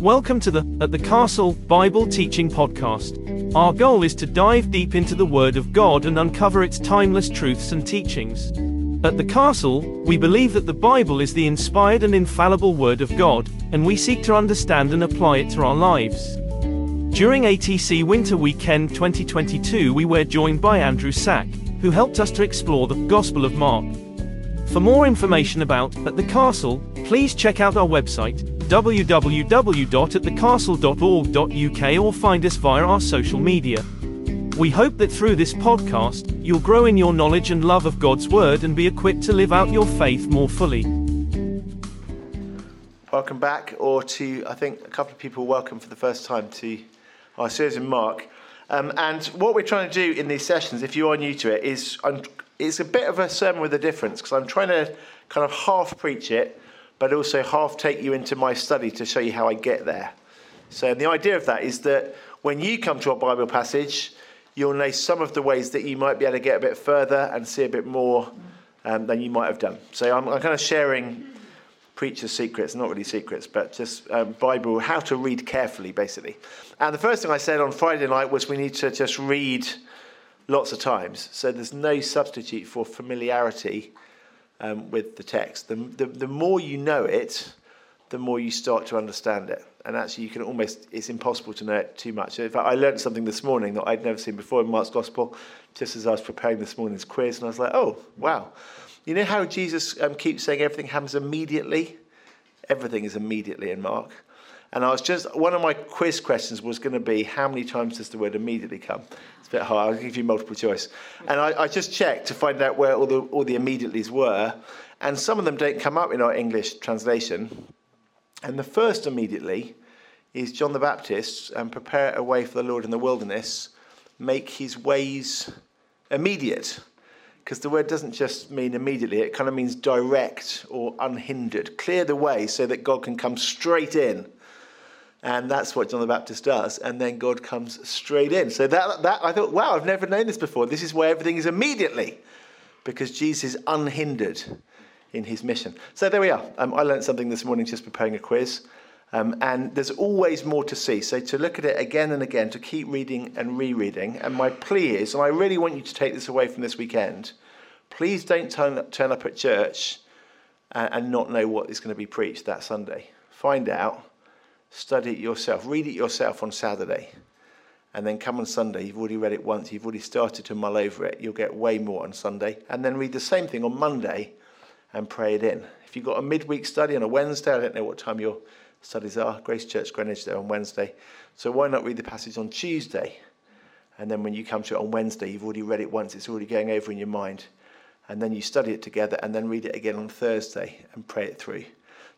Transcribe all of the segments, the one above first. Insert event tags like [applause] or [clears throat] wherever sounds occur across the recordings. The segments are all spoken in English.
Welcome to the At the Castle Bible Teaching Podcast. Our goal is to dive deep into the Word of God and uncover its timeless truths and teachings. At the Castle, we believe that the Bible is the inspired and infallible Word of God, and we seek to understand and apply it to our lives. During ATC Winter Weekend 2022, we were joined by Andrew Sach, who helped us to explore the Gospel of Mark. For more information about At the Castle, please check out our website www.atthecastle.org.uk or find us via our social media. We hope that through this podcast, you'll grow in your knowledge and love of God's Word and be equipped to live out your faith more fully. Welcome back, or to, I think, a couple of people welcome for the first time to our series in Mark. Um, and what we're trying to do in these sessions, if you are new to it, is I'm, it's a bit of a sermon with a difference because I'm trying to kind of half preach it but also half take you into my study to show you how I get there. So the idea of that is that when you come to a Bible passage, you'll know some of the ways that you might be able to get a bit further and see a bit more um, than you might have done. So I'm, I'm kind of sharing preacher's secrets, not really secrets, but just um, Bible, how to read carefully, basically. And the first thing I said on Friday night was we need to just read lots of times. So there's no substitute for familiarity um, with the text. The, the, the more you know it, the more you start to understand it. And actually, you can almost, it's impossible to know it too much. In fact, I learned something this morning that I'd never seen before in Mark's Gospel, just as I was preparing this morning's quiz. And I was like, oh, wow. You know how Jesus um, keeps saying everything happens immediately? Everything is immediately in Mark. And I was just, one of my quiz questions was going to be, how many times does the word immediately come? It's a bit hard, I'll give you multiple choice. And I, I just checked to find out where all the, all the immediatelys were. And some of them don't come up in our English translation. And the first immediately is John the Baptist, and prepare a way for the Lord in the wilderness, make his ways immediate. Because the word doesn't just mean immediately, it kind of means direct or unhindered. Clear the way so that God can come straight in and that's what John the Baptist does. And then God comes straight in. So that, that I thought, wow, I've never known this before. This is where everything is immediately because Jesus is unhindered in his mission. So there we are. Um, I learned something this morning just preparing a quiz. Um, and there's always more to see. So to look at it again and again, to keep reading and rereading. And my plea is, and I really want you to take this away from this weekend, please don't turn, turn up at church and, and not know what is going to be preached that Sunday. Find out study it yourself, read it yourself on Saturday, and then come on Sunday. You've already read it once, you've already started to mull over it. You'll get way more on Sunday, and then read the same thing on Monday and pray it in. If you've got a midweek study on a Wednesday, I don't know what time your studies are, Grace Church Greenwich there on Wednesday. So why not read the passage on Tuesday? And then when you come to it on Wednesday, you've already read it once, it's already going over in your mind. And then you study it together and then read it again on Thursday and pray it through.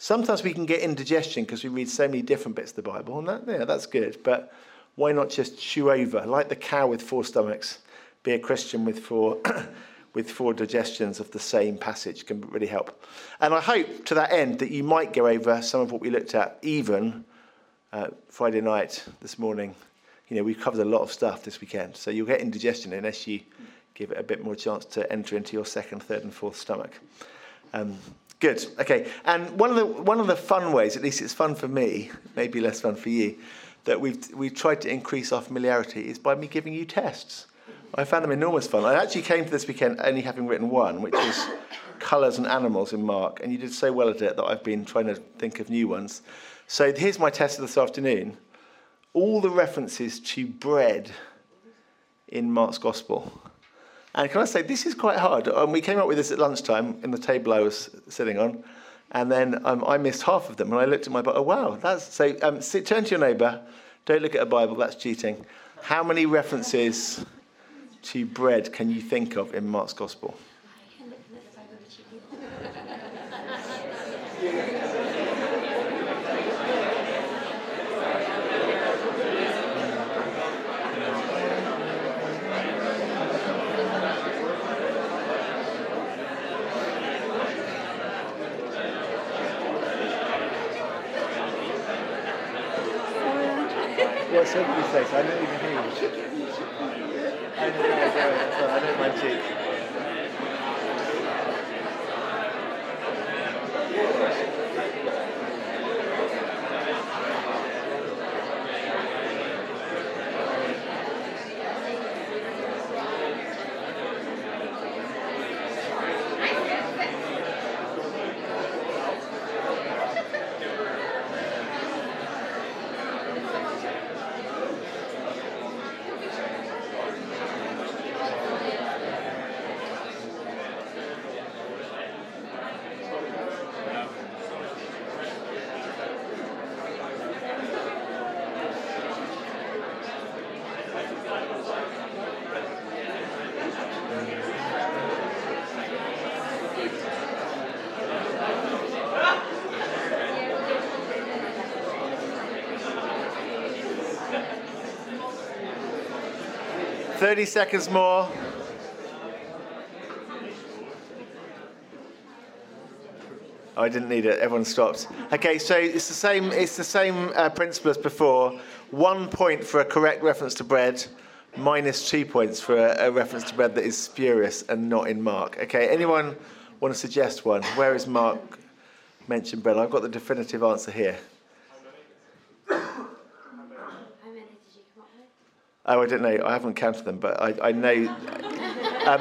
Sometimes we can get indigestion because we read so many different bits of the Bible, and that, yeah, that's good. But why not just chew over, like the cow with four stomachs? Be a Christian with four, [coughs] with four digestions of the same passage can really help. And I hope to that end that you might go over some of what we looked at even uh, Friday night this morning. You know, we've covered a lot of stuff this weekend, so you'll get indigestion unless you give it a bit more chance to enter into your second, third, and fourth stomach. Um, Good. Okay. And one of the one of the fun ways, at least it's fun for me, maybe less fun for you, that we've we've tried to increase our familiarity is by me giving you tests. I found them enormous fun. I actually came to this weekend only having written one, which is colours and animals in Mark, and you did so well at it that I've been trying to think of new ones. So here's my test of this afternoon. All the references to bread in Mark's Gospel and can I say, this is quite hard. Um, we came up with this at lunchtime in the table I was sitting on, and then um, I missed half of them. And I looked at my Bible, oh, wow, that's so. Um, sit, turn to your neighbour, don't look at a Bible, that's cheating. How many references to bread can you think of in Mark's Gospel? [laughs] What did you say? So I didn't even hear you. I didn't know mind cheek. 30 seconds more. Oh, I didn't need it. Everyone stopped. Okay, so it's the same. It's the same uh, principle as before. One point for a correct reference to bread, minus two points for a, a reference to bread that is spurious and not in Mark. Okay, anyone want to suggest one? Where is Mark mentioned bread? I've got the definitive answer here. Oh, I don't know. I haven't counted them, but I, I know. Um,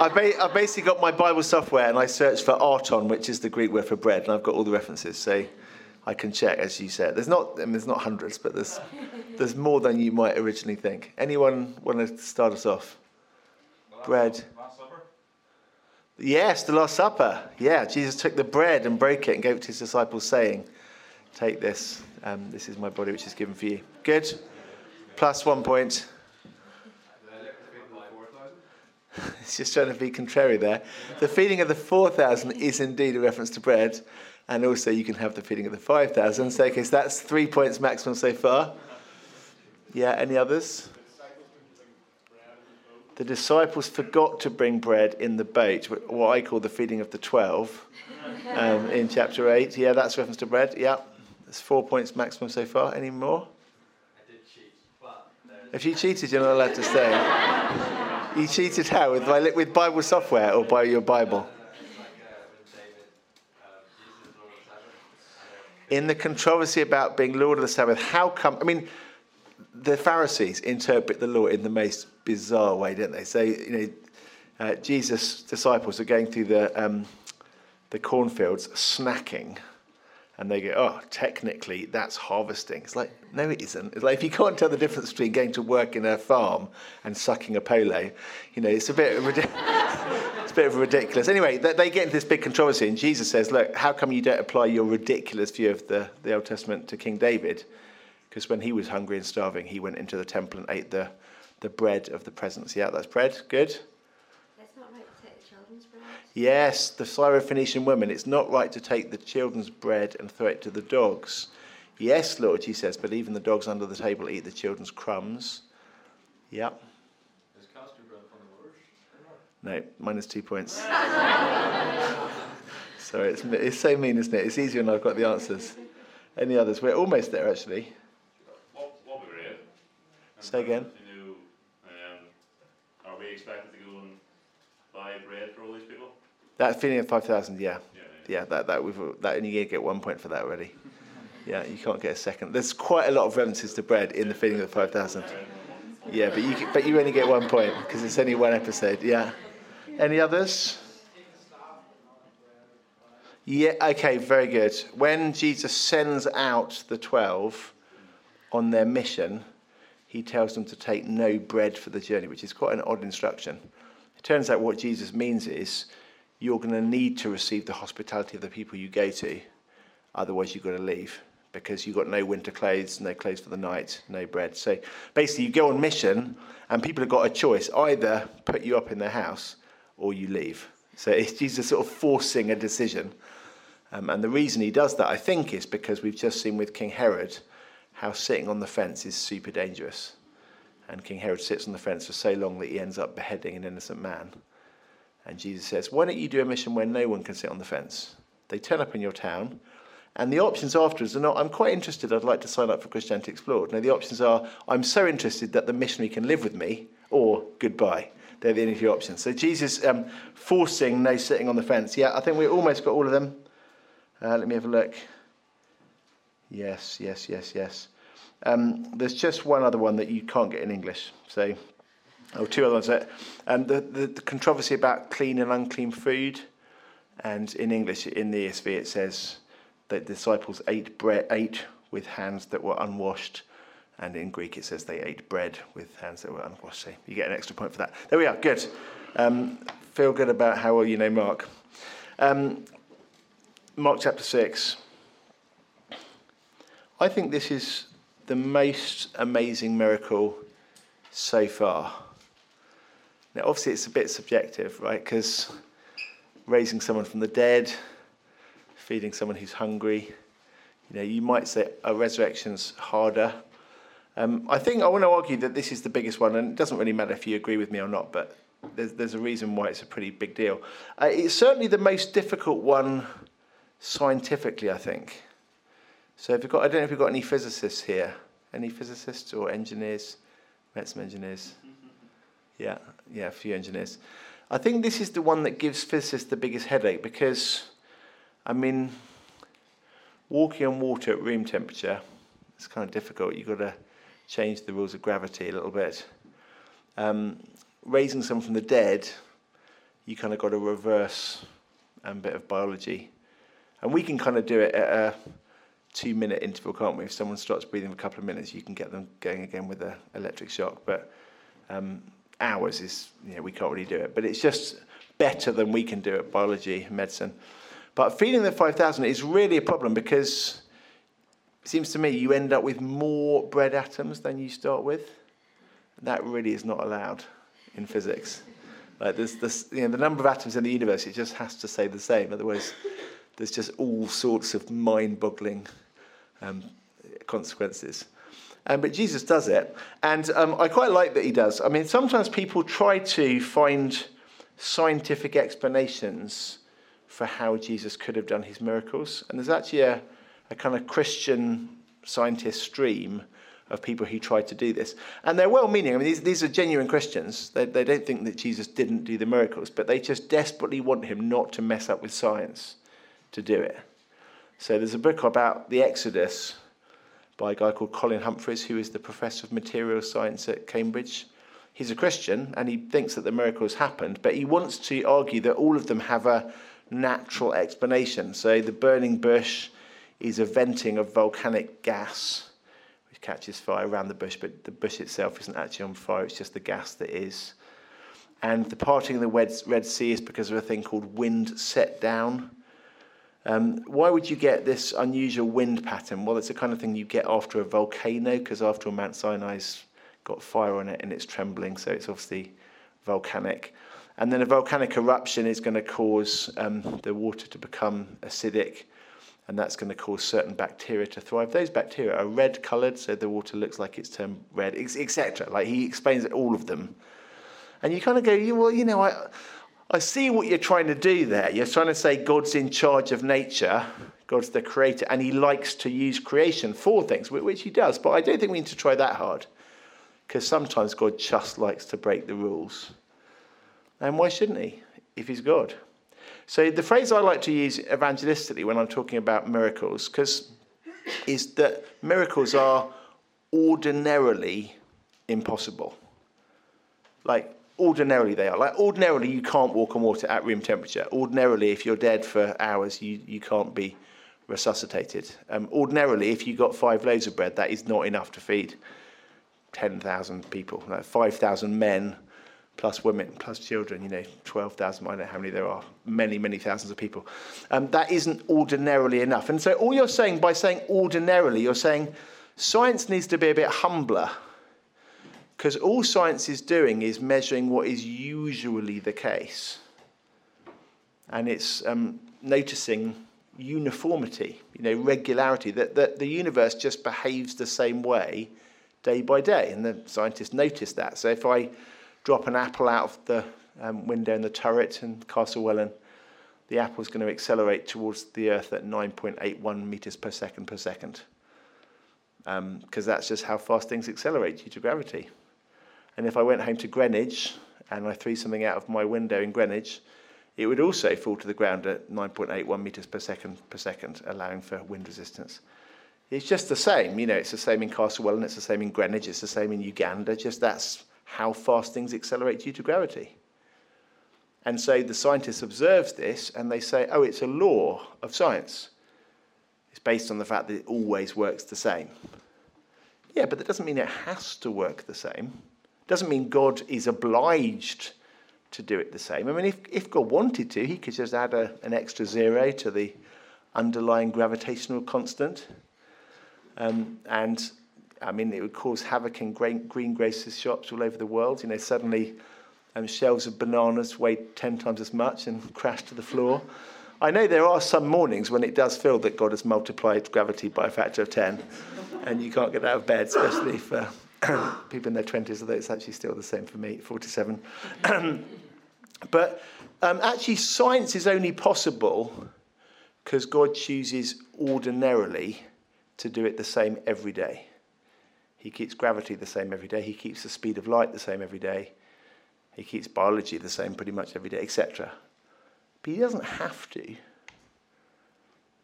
I've, ba- I've, basically got my Bible software and I search for arton, which is the Greek word for bread, and I've got all the references. So I can check, as you said. There's not, I mean, there's not hundreds, but there's, there's more than you might originally think. Anyone want to start us off? Bread. Last Supper? Yes, the Last Supper. Yeah, Jesus took the bread and broke it and gave it to his disciples, saying, Take this. Um, this is my body, which is given for you. Good. Plus one point. [laughs] It's just trying to be contrary there. The feeding of the 4,000 is indeed a reference to bread, and also you can have the feeding of the 5,000. So, okay, so that's three points maximum so far. Yeah, any others? The disciples forgot to bring bread in the boat, what I call the feeding of the 12 um, in chapter 8. Yeah, that's reference to bread. Yeah, there's four points maximum so far. Any more? I did cheat, but there's If you cheated, you're not allowed to stay. You cheated how? With, with Bible software or by your Bible? In the controversy about being Lord of the Sabbath, how come? I mean, the Pharisees interpret the law in the most bizarre way, don't they? So, you know, uh, Jesus' disciples are going through the, um, the cornfields snacking. And they go, oh, technically that's harvesting. It's like, no, it isn't. It's like if you can't tell the difference between going to work in a farm and sucking a polo, you know, it's a bit, [laughs] it's a bit of ridiculous. Anyway, they get into this big controversy, and Jesus says, look, how come you don't apply your ridiculous view of the, the Old Testament to King David? Because when he was hungry and starving, he went into the temple and ate the, the bread of the presence. Yeah, that's bread. Good. It's not right to take the children's bread. Yes, the Syrophoenician woman. It's not right to take the children's bread and throw it to the dogs. Yes, Lord, she says, but even the dogs under the table eat the children's crumbs. Yep. Is custard bread from the? No, minus two points. [laughs] Sorry, it's, it's so mean, isn't it? It's easier when I've got the answers. Any others? We're almost there, actually. What, what we read. Say again. You know, um, are we expected to go and buy bread for all these people? That feeling of 5,000, yeah. Yeah. Yeah, that, that, we've, that only you get one point for that already. Yeah, you can't get a second. There's quite a lot of references to bread in the feeling of the 5,000. Yeah, but you, but you only get one point because it's only one episode. Yeah. Any others? Yeah, okay, very good. When Jesus sends out the 12 on their mission, he tells them to take no bread for the journey, which is quite an odd instruction. It turns out what Jesus means is you're going to need to receive the hospitality of the people you go to, otherwise, you've got to leave because you've got no winter clothes, no clothes for the night, no bread. So basically, you go on mission, and people have got a choice either put you up in their house or you leave. So [laughs] it's Jesus sort of forcing a decision. Um, and the reason he does that, I think, is because we've just seen with King Herod how sitting on the fence is super dangerous. And King Herod sits on the fence for so long that he ends up beheading an innocent man. And Jesus says, Why don't you do a mission where no one can sit on the fence? They turn up in your town, and the options afterwards are not, I'm quite interested, I'd like to sign up for Christianity Explored. Now, the options are, I'm so interested that the missionary can live with me, or goodbye. They're the only two options. So Jesus um, forcing no sitting on the fence. Yeah, I think we almost got all of them. Uh, let me have a look. Yes, yes, yes, yes. Um, there's just one other one that you can't get in English. So, oh, two other ones. Um, the, the, the controversy about clean and unclean food. And in English, in the ESV, it says that the disciples ate bread, ate with hands that were unwashed. And in Greek, it says they ate bread with hands that were unwashed. So you get an extra point for that. There we are. Good. Um, feel good about how well you know Mark. Um, Mark chapter 6. I think this is the most amazing miracle so far. Now, obviously, it's a bit subjective, right? Because raising someone from the dead, feeding someone who's hungry, you know, you might say a resurrection's harder. Um, I think I want to argue that this is the biggest one, and it doesn't really matter if you agree with me or not, but there's, there's a reason why it's a pretty big deal. Uh, it's certainly the most difficult one scientifically, I think. So if you've got, I don't know if we've got any physicists here. Any physicists or engineers? Met some engineers. Yeah, yeah, a few engineers. I think this is the one that gives physicists the biggest headache because, I mean, walking on water at room temperature, it's kind of difficult. You've got to change the rules of gravity a little bit. Um, raising someone from the dead, you kind of got to reverse a bit of biology. And we can kind of do it at a two minute interval, can't we? If someone starts breathing for a couple of minutes, you can get them going again with an electric shock. But um, hours is, you know, we can't really do it. But it's just better than we can do at biology, medicine. But feeding the 5,000 is really a problem because it seems to me you end up with more bread atoms than you start with. That really is not allowed in physics. Like there's this, you know, the number of atoms in the universe, it just has to stay the same. Otherwise, there's just all sorts of mind-boggling um, consequences. Um, but Jesus does it, and um, I quite like that he does. I mean, sometimes people try to find scientific explanations for how Jesus could have done his miracles, and there's actually a, a kind of Christian scientist stream of people who tried to do this. And they're well meaning. I mean, these, these are genuine Christians. They, they don't think that Jesus didn't do the miracles, but they just desperately want him not to mess up with science to do it. So there's a book about the Exodus by a guy called Colin Humphreys, who is the professor of material science at Cambridge. He's a Christian and he thinks that the miracles happened, but he wants to argue that all of them have a natural explanation. So the burning bush is a venting of volcanic gas which catches fire around the bush, but the bush itself isn't actually on fire, it's just the gas that is. And the parting of the Red Sea is because of a thing called wind set down. Um, why would you get this unusual wind pattern? Well, it's the kind of thing you get after a volcano, because after Mount Sinai's got fire on it and it's trembling, so it's obviously volcanic. And then a volcanic eruption is going to cause um, the water to become acidic, and that's going to cause certain bacteria to thrive. Those bacteria are red coloured, so the water looks like it's turned red, etc. Like he explains all of them. And you kind of go, well, you know, I, I see what you're trying to do there. You're trying to say God's in charge of nature, God's the creator, and he likes to use creation for things, which he does. But I don't think we need to try that hard, because sometimes God just likes to break the rules. And why shouldn't he, if he's God? So the phrase I like to use evangelistically when I'm talking about miracles, because is that miracles are ordinarily impossible. Like ordinarily they are. Like ordinarily you can't walk on water at room temperature. Ordinarily, if you're dead for hours, you, you can't be resuscitated. Um, ordinarily, if you got five loaves of bread, that is not enough to feed 10,000 people. Like 5,000 men plus women plus children, you know, 12,000, I don't know how many there are, many, many thousands of people. Um, that isn't ordinarily enough. And so all you're saying by saying ordinarily, you're saying science needs to be a bit humbler because all science is doing is measuring what is usually the case. And it's um, noticing uniformity, you know, regularity, that, that the universe just behaves the same way day by day. And the scientists notice that. So if I drop an apple out of the um, window in the turret in Castlewellan, the apple is going to accelerate towards the Earth at 9.81 meters per second per second. Because um, that's just how fast things accelerate due to gravity. And if I went home to Greenwich and I threw something out of my window in Greenwich, it would also fall to the ground at 9.81 meters per second per second, allowing for wind resistance. It's just the same, you know, it's the same in Castlewellan, it's the same in Greenwich, it's the same in Uganda, just that's how fast things accelerate due to gravity. And so the scientists observe this and they say, oh, it's a law of science. It's based on the fact that it always works the same. Yeah, but that doesn't mean it has to work the same. Doesn't mean God is obliged to do it the same. I mean, if, if God wanted to, he could just add a, an extra zero to the underlying gravitational constant. Um, and I mean, it would cause havoc in grain, greengrocers shops all over the world. You know, suddenly um, shelves of bananas weigh 10 times as much and [laughs] crash to the floor. I know there are some mornings when it does feel that God has multiplied gravity by a factor of 10. and you can't get out of bed, especially for [coughs] people in their 20s, although it's actually still the same for me, 47. [coughs] but um, actually, science is only possible because God chooses ordinarily to do it the same every day. He keeps gravity the same every day. He keeps the speed of light the same every day. He keeps biology the same pretty much every day, etc. But he doesn't have to.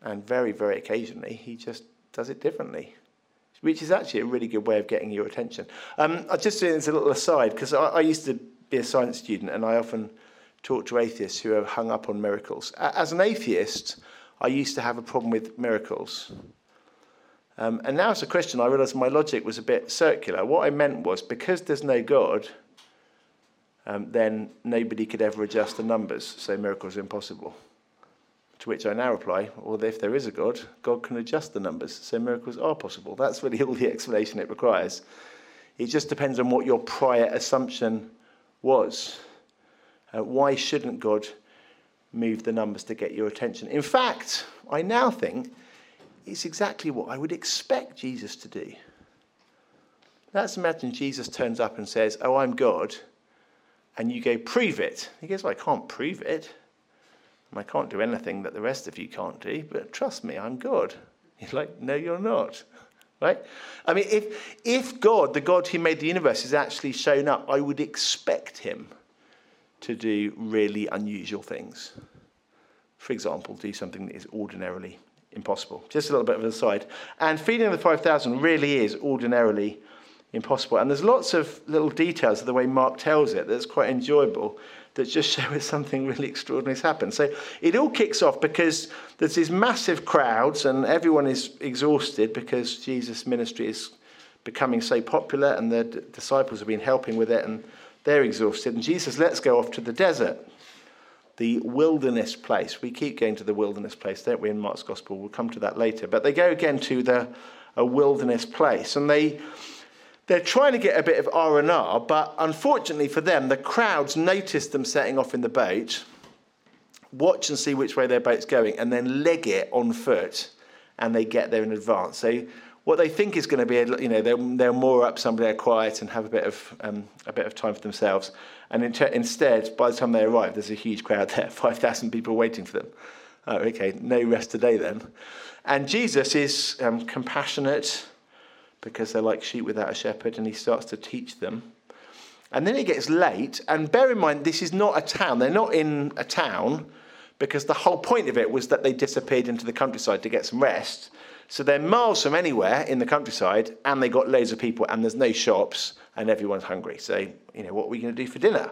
And very, very occasionally, he just does it differently, which is actually a really good way of getting your attention. Um, I'll just say this a little aside, because I, I used to be a science student and I often talk to atheists who are hung up on miracles. As an atheist, I used to have a problem with miracles. Um, and now, as a Christian, I realised my logic was a bit circular. What I meant was because there's no God, um, then nobody could ever adjust the numbers, so miracles are impossible. To which I now reply, well, if there is a God, God can adjust the numbers, so miracles are possible. That's really all the explanation it requires. It just depends on what your prior assumption was. Uh, why shouldn't God move the numbers to get your attention? In fact, I now think it's exactly what I would expect Jesus to do. Let's imagine Jesus turns up and says, Oh, I'm God. And you go, Prove it. He goes, well, I can't prove it. I can't do anything that the rest of you can't do, but trust me, I'm God. [laughs] He's like, No, you're not. [laughs] Right? I mean, if, if God, the God who made the universe, is actually shown up, I would expect him to do really unusual things. For example, do something that is ordinarily impossible. Just a little bit of an aside. And feeding the 5,000 really is ordinarily impossible. And there's lots of little details of the way Mark tells it that's quite enjoyable that just [laughs] show us something really extraordinary has happened. So it all kicks off because there's these massive crowds and everyone is exhausted because Jesus' ministry is becoming so popular and the d- disciples have been helping with it and they're exhausted. And Jesus lets go off to the desert the wilderness place. We keep going to the wilderness place, don't we, in Mark's Gospel? We'll come to that later. But they go again to the a wilderness place, and they they're trying to get a bit of R and R. But unfortunately for them, the crowds notice them setting off in the boat, watch and see which way their boat's going, and then leg it on foot, and they get there in advance. So what they think is going to be, you know, they'll, they'll moor up somewhere quiet and have a bit of um, a bit of time for themselves. And in instead, by the time they arrive, there's a huge crowd there, [laughs] 5,000 people waiting for them. Oh, okay, no rest today then. And Jesus is um, compassionate because they're like sheep without a shepherd, and he starts to teach them. And then it gets late, and bear in mind, this is not a town. They're not in a town because the whole point of it was that they disappeared into the countryside to get some rest. So they're miles from anywhere in the countryside, and they got loads of people, and there's no shops, and everyone's hungry. So, you know, what are we going to do for dinner?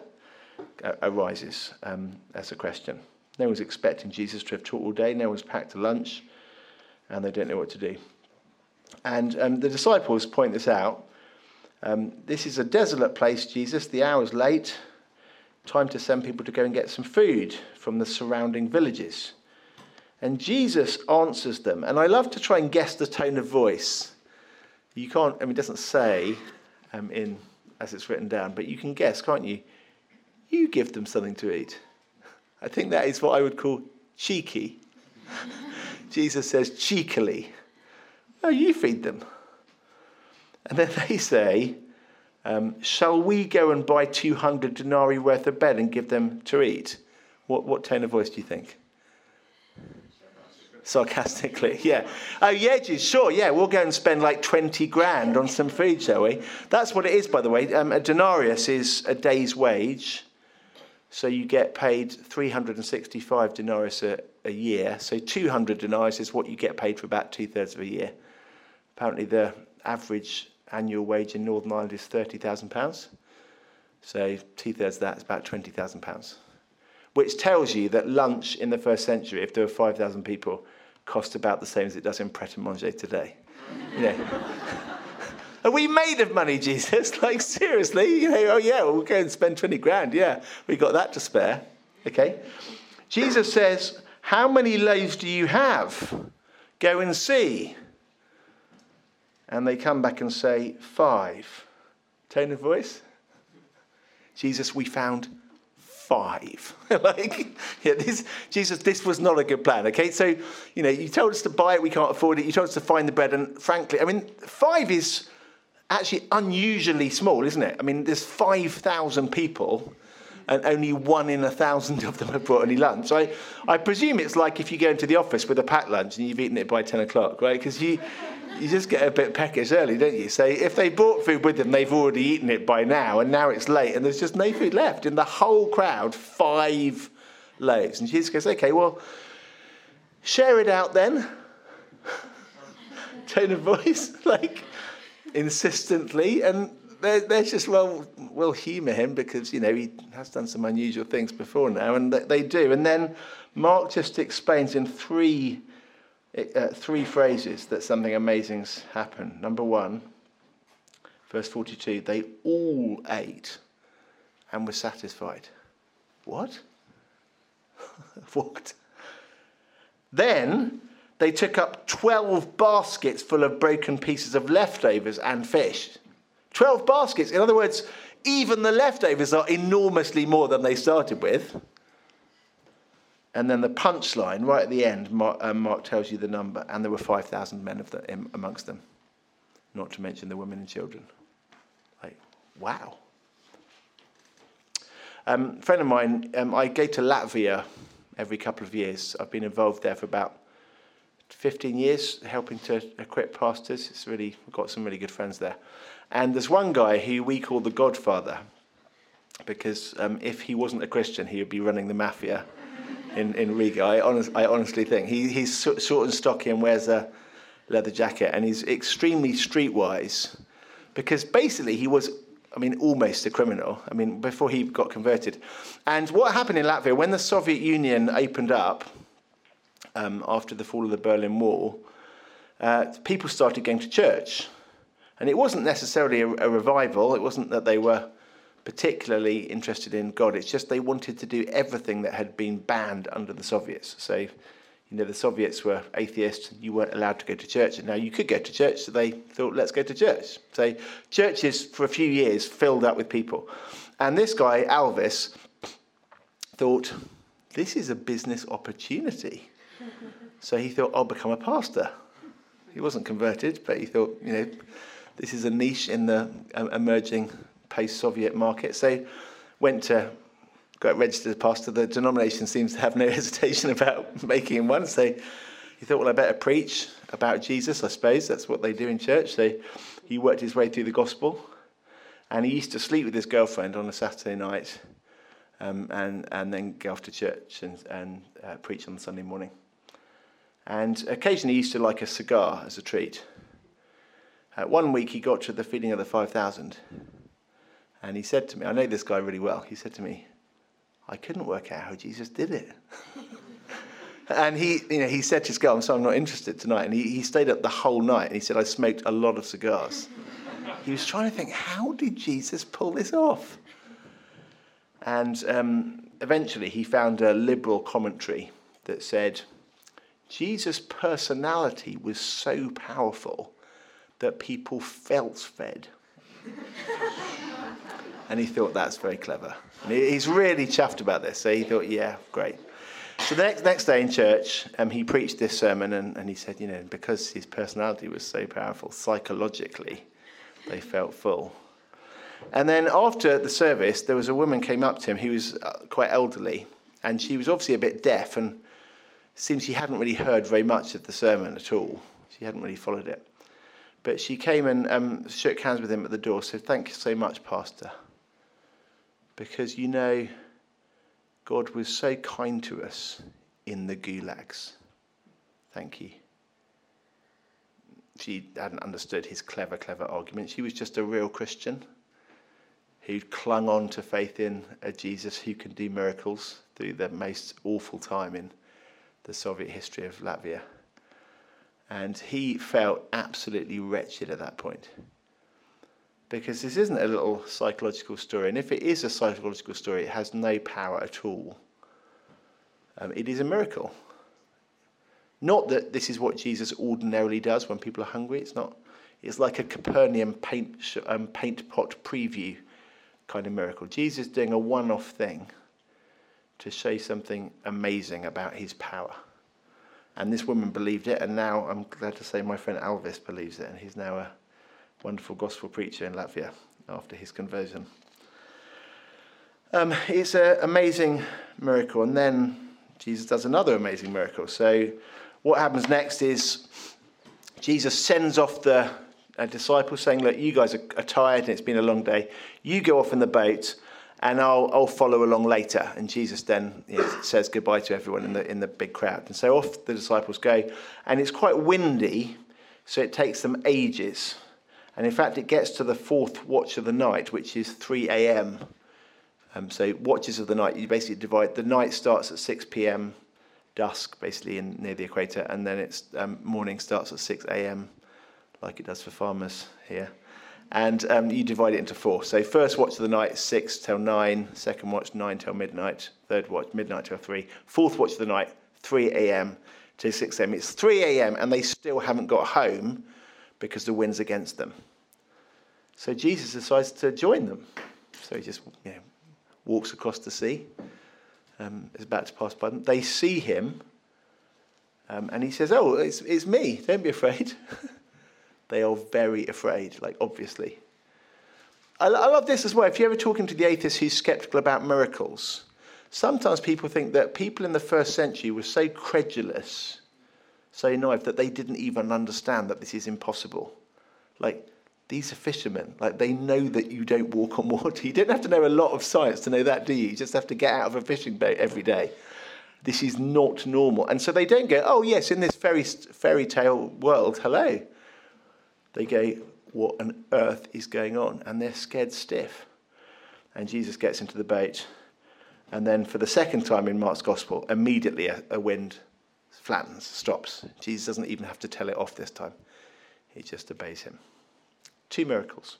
arises um, as a question. No one's expecting Jesus to have taught all day. No one's packed a lunch, and they don't know what to do. And um, the disciples point this out. Um, this is a desolate place, Jesus. The hour's late. Time to send people to go and get some food from the surrounding villages. And Jesus answers them. And I love to try and guess the tone of voice. You can't, I mean, it doesn't say um, in as it's written down, but you can guess, can't you? You give them something to eat. I think that is what I would call cheeky. [laughs] Jesus says cheekily, Oh, you feed them. And then [laughs] they say, um, Shall we go and buy 200 denarii worth of bread and give them to eat? What, what tone of voice do you think? sarcastically. [laughs] Yeah. Oh, yeah, sure. Yeah, we'll go and spend like 20 grand on some food, shall we? That's what it is, by the way. Um, a denarius is a day's wage. So you get paid 365 denarius a, a year. So 200 denarius is what you get paid for about two thirds of a year. Apparently, the average annual wage in Northern Ireland is £30,000. So two thirds of that is about £20,000 which tells you that lunch in the first century, if there were 5,000 people, cost about the same as it does in Pret a Manger today. You know. [laughs] Are we made of money, Jesus? [laughs] Like, seriously? You know, oh, yeah, we'll go and spend 20 grand. Yeah, we got that to spare. Okay? Jesus says, How many loaves do you have? Go and see. And they come back and say, Five. Tone of voice? Jesus, we found five. [laughs] like, yeah, this, Jesus, this was not a good plan. Okay, so, you know, you told us to buy it, we can't afford it. You told us to find the bread, and frankly, I mean, five is actually unusually small, isn't it? I mean, there's 5,000 people, and only one in a thousand of them have brought any lunch. I, I presume it's like if you go into the office with a packed lunch and you've eaten it by 10 o'clock, right? Because you, you just get a bit peckish early, don't you? So if they brought food with them, they've already eaten it by now, and now it's late, and there's just no food left. In the whole crowd, five loaves. And Jesus goes, okay, well, share it out then. [laughs] Tone of voice, [laughs] like insistently, and they're, they're just well, we'll humour him because you know he has done some unusual things before now, and they, they do. And then Mark just explains in three uh, three phrases that something amazing's happened. Number one, verse forty-two, they all ate and were satisfied. What? [laughs] what? Then they took up 12 baskets full of broken pieces of leftovers and fish. 12 baskets. In other words, even the leftovers are enormously more than they started with. And then the punchline, right at the end, Mark, um, Mark tells you the number, and there were 5,000 men of the, in, amongst them, not to mention the women and children. Like, wow. Um, a friend of mine, um, I go to Latvia every couple of years. I've been involved there for about 15 years, helping to equip pastors. It's really, got some really good friends there. And there's one guy who we call the Godfather, because um, if he wasn't a Christian, he would be running the mafia in, in Riga. I, honest, I honestly think. He, he's short and stocky and wears a leather jacket, and he's extremely streetwise, because basically he was I mean, almost a criminal. I mean, before he got converted. And what happened in Latvia, when the Soviet Union opened up um, after the fall of the Berlin Wall, uh, people started going to church. And it wasn't necessarily a, a revival, it wasn't that they were particularly interested in God, it's just they wanted to do everything that had been banned under the Soviets. So, you know, the Soviets were atheists, you weren't allowed to go to church, and now you could go to church, so they thought, let's go to church. So, churches for a few years filled up with people. And this guy, Alvis, thought, this is a business opportunity. so he thought, I'll become a pastor. He wasn't converted, but he thought, you know, this is a niche in the um, emerging post-Soviet market. So went to got registered as pastor. The denomination seems to have no [laughs] hesitation about making him one. So he thought, well, I better preach about Jesus. I suppose that's what they do in church. So he worked his way through the gospel, and he used to sleep with his girlfriend on a Saturday night, um, and and then go off to church and and uh, preach on Sunday morning. And occasionally he used to like a cigar as a treat. Uh, one week he got to the feeding of the 5,000 and he said to me, I know this guy really well, he said to me, I couldn't work out how Jesus did it. [laughs] and he, you know, he said to his girl, I'm sorry, I'm not interested tonight. And he, he stayed up the whole night and he said, I smoked a lot of cigars. he was trying to think, how did Jesus pull this off? And um, eventually he found a liberal commentary that said, Jesus' personality was so powerful that people felt fed. [laughs] and he thought that's very clever. And he's really chuffed about this. So he thought, yeah, great. So the next, next day in church, um, he preached this sermon and, and he said, you know, because his personality was so powerful, psychologically, they felt full. And then after the service, there was a woman came up to him. He was uh, quite elderly, and she was obviously a bit deaf, and seems she hadn't really heard very much of the sermon at all. She hadn't really followed it. But she came and um, shook hands with him at the door, said, Thank you so much, Pastor. Because you know, God was so kind to us in the gulags. Thank you. She hadn't understood his clever, clever argument. She was just a real Christian who clung on to faith in a Jesus who can do miracles through the most awful time in the Soviet history of Latvia. And he felt absolutely wretched at that point. Because this isn't a little psychological story. And if it is a psychological story, it has no power at all. Um, it is a miracle. Not that this is what Jesus ordinarily does when people are hungry. It's not. It's like a Capernaum paint, um, paint pot preview kind of miracle. Jesus doing a one off thing to show something amazing about his power. And this woman believed it, and now I'm glad to say my friend Alvis believes it, and he's now a wonderful gospel preacher in Latvia after his conversion. Um, it's an amazing miracle, and then Jesus does another amazing miracle. So, what happens next is Jesus sends off the uh, disciples, saying, Look, you guys are, are tired and it's been a long day. You go off in the boat and I'll, I'll follow along later. And Jesus then you know, says goodbye to everyone in the, in the big crowd. And so off the disciples go. And it's quite windy, so it takes them ages. And in fact, it gets to the fourth watch of the night, which is 3 a.m. Um, so watches of the night, you basically divide. The night starts at 6 p.m., dusk, basically in, near the equator, and then it's um, morning starts at 6 a.m., like it does for farmers here. And um, you divide it into four. So first watch of the night, 6 till 9. Second watch, 9 till midnight. Third watch, midnight till 3. Fourth watch of the night, 3 a.m. to 6 a.m. It's 3 a.m. and they still haven't got home because the wind's against them. So Jesus decides to join them. So he just you know, walks across the sea, um, is about to pass by them. They see him, um, and he says, Oh, it's, it's me, don't be afraid. [laughs] they are very afraid, like, obviously. I, I love this as well. If you're ever talking to the atheist who's skeptical about miracles, sometimes people think that people in the first century were so credulous, so naive, that they didn't even understand that this is impossible. Like, these are fishermen. Like they know that you don't walk on water. [laughs] You don't have to know a lot of science to know that, do you? You just have to get out of a fishing boat every day. This is not normal. And so they don't go, oh, yes, in this fairy, fairy tale world, hello. They go, what on earth is going on? And they're scared stiff. And Jesus gets into the boat. And then for the second time in Mark's gospel, immediately a, a wind flattens, stops. Jesus doesn't even have to tell it off this time, he just obeys him. Two miracles.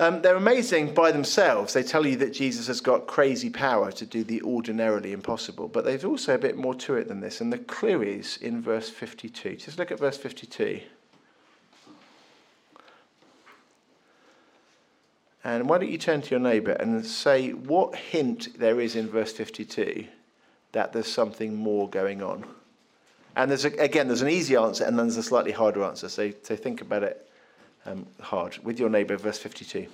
Um, they're amazing by themselves. They tell you that Jesus has got crazy power to do the ordinarily impossible, but there's also a bit more to it than this. And the clue is in verse 52. Just look at verse 52. And why don't you turn to your neighbour and say what hint there is in verse 52 that there's something more going on? And there's a, again, there's an easy answer and then there's a slightly harder answer. So, so think about it um, hard. With your neighbour, verse 52.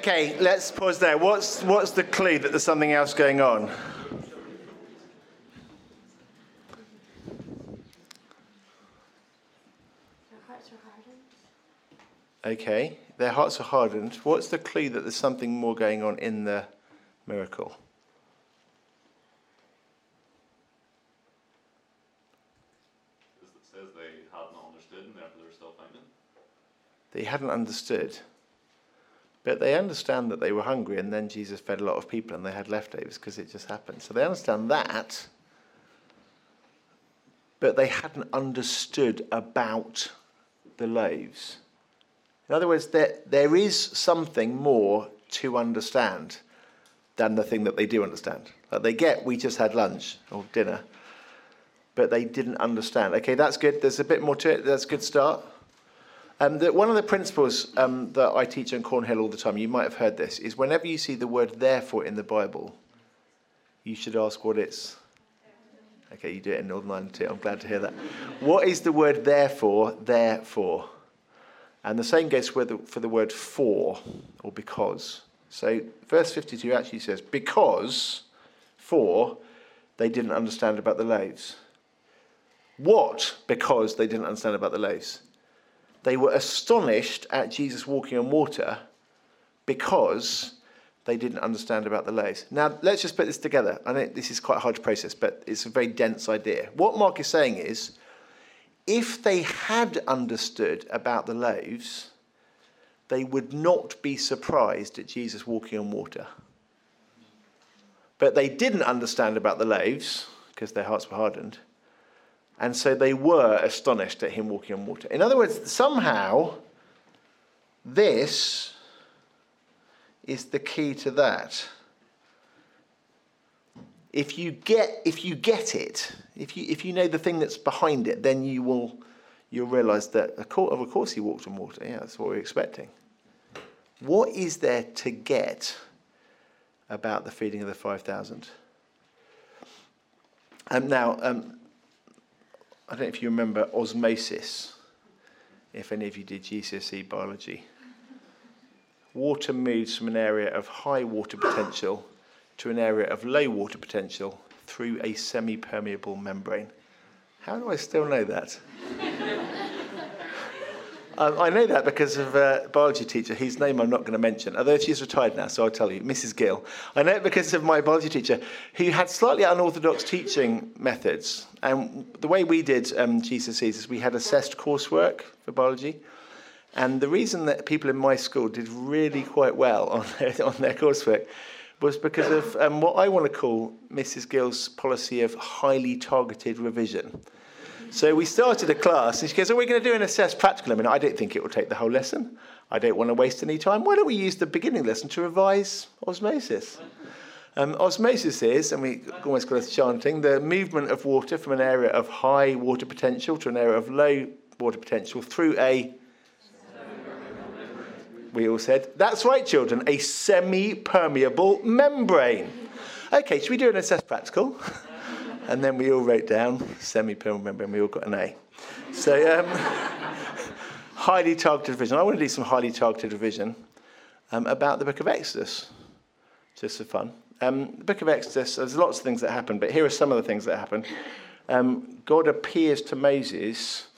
Okay, let's pause there. What's, what's the clue that there's something else going on? Their hearts are hardened. Okay, their hearts are hardened. What's the clue that there's something more going on in the miracle? It says they hadn't understood and therefore they're still finding. They hadn't understood. But they understand that they were hungry and then Jesus fed a lot of people and they had leftovers because it just happened. So they understand that. but they hadn't understood about the loaves. In other words, there, there is something more to understand than the thing that they do understand. Like they get, we just had lunch or dinner, but they didn't understand. Okay, that's good. There's a bit more to it. That's a good start. Um, the, one of the principles um, that I teach on Cornhill all the time, you might have heard this, is whenever you see the word therefore in the Bible, you should ask what it's. Okay, you do it in Northern Ireland too. I'm glad to hear that. What is the word therefore there for? And the same goes for the, for the word for or because. So verse 52 actually says, because, for, they didn't understand about the loaves. What? Because they didn't understand about the loaves. They were astonished at Jesus walking on water because they didn't understand about the loaves. Now, let's just put this together. I know this is quite hard to process, but it's a very dense idea. What Mark is saying is if they had understood about the loaves, they would not be surprised at Jesus walking on water. But they didn't understand about the loaves because their hearts were hardened. And so they were astonished at him walking on water. In other words, somehow, this is the key to that. If you get, if you get it, if you, if you know the thing that's behind it, then you will you'll realize that, of course, he walked on water. Yeah, that's what we're expecting. What is there to get about the feeding of the 5,000? Um, now, um, I don't know if you remember osmosis, if any of you did GCSE biology. Water moves from an area of high water potential to an area of low water potential through a semi permeable membrane. How do I still know that? Um, I know that because of a biology teacher, whose name I'm not going to mention, although she's retired now, so I'll tell you, Mrs. Gill. I know it because of my biology teacher, who had slightly unorthodox teaching methods. And the way we did um, GCSEs is we had assessed coursework for biology. And the reason that people in my school did really quite well on their, on their coursework was because of um, what I want to call Mrs. Gill's policy of highly targeted revision. So we started a class, and she goes, Are we going to do an assessed practical? I mean, I don't think it will take the whole lesson. I don't want to waste any time. Why don't we use the beginning lesson to revise osmosis? Um, osmosis is, and we almost call it chanting, the movement of water from an area of high water potential to an area of low water potential through a. We all said, that's right, children, a semi permeable membrane. Okay, should we do an assessed practical? [laughs] and then we all wrote down semi-permeable membrane. We all got an A. So um, [laughs] highly targeted revision. I want to do some highly targeted revision um, about the Book of Exodus, just for fun. Um, the Book of Exodus. There's lots of things that happen, but here are some of the things that happen. Um, God appears to Moses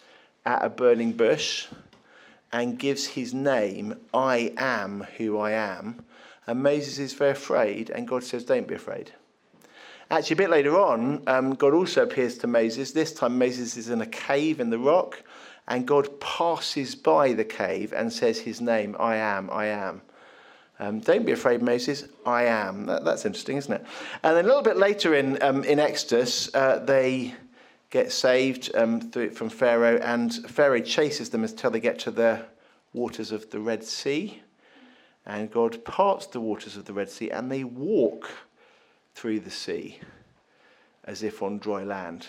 at a burning bush and gives his name, I am who I am. And Moses is very afraid, and God says, Don't be afraid. Actually, a bit later on, um, God also appears to Moses. This time, Moses is in a cave in the rock, and God passes by the cave and says his name, I am, I am. Um, don't be afraid, Moses, I am. That, that's interesting, isn't it? And then a little bit later in, um, in Exodus, uh, they get saved um, through, from Pharaoh, and Pharaoh chases them until they get to the waters of the Red Sea. And God parts the waters of the Red Sea, and they walk through the sea as if on dry land.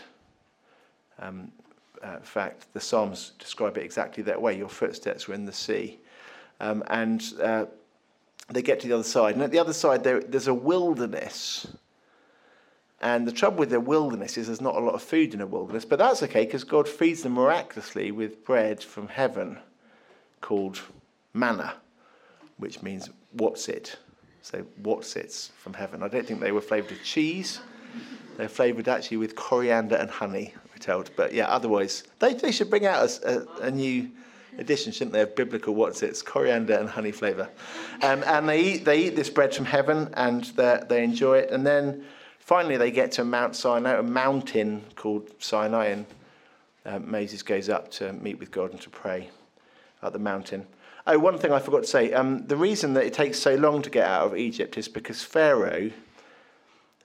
Um, uh, in fact, the Psalms describe it exactly that way. Your footsteps were in the sea. Um, and uh, they get to the other side. And at the other side, there, there's a wilderness. And the trouble with the wilderness is there's not a lot of food in a wilderness, but that's okay because God feeds them miraculously with bread from heaven called manna, which means what's it? So Wotsits from heaven. I don't think they were flavoured with cheese. They're flavoured actually with coriander and honey, we're told. But yeah, otherwise, they, they should bring out a, a, a new edition, shouldn't they, of biblical Wotsits, coriander and honey flavour. Um, and they eat, they eat this bread from heaven and they enjoy it. And then finally they get to Mount Sinai, a mountain called Sinai, and um, Moses goes up to meet with God and to pray at the mountain. Oh, one thing I forgot to say. Um, the reason that it takes so long to get out of Egypt is because Pharaoh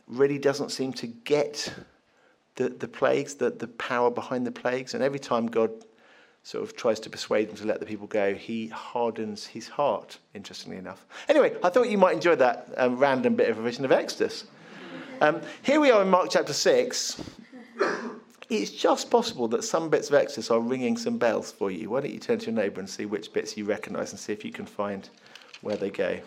really doesn't seem to get the, the plagues, the, the power behind the plagues. And every time God sort of tries to persuade them to let the people go, he hardens his heart, interestingly enough. Anyway, I thought you might enjoy that um, random bit of revision of Exodus. Um, here we are in Mark chapter 6. It's just possible that some bits of Exodus are ringing some bells for you. Why don't you turn to your neighbour and see which bits you recognise and see if you can find where they go.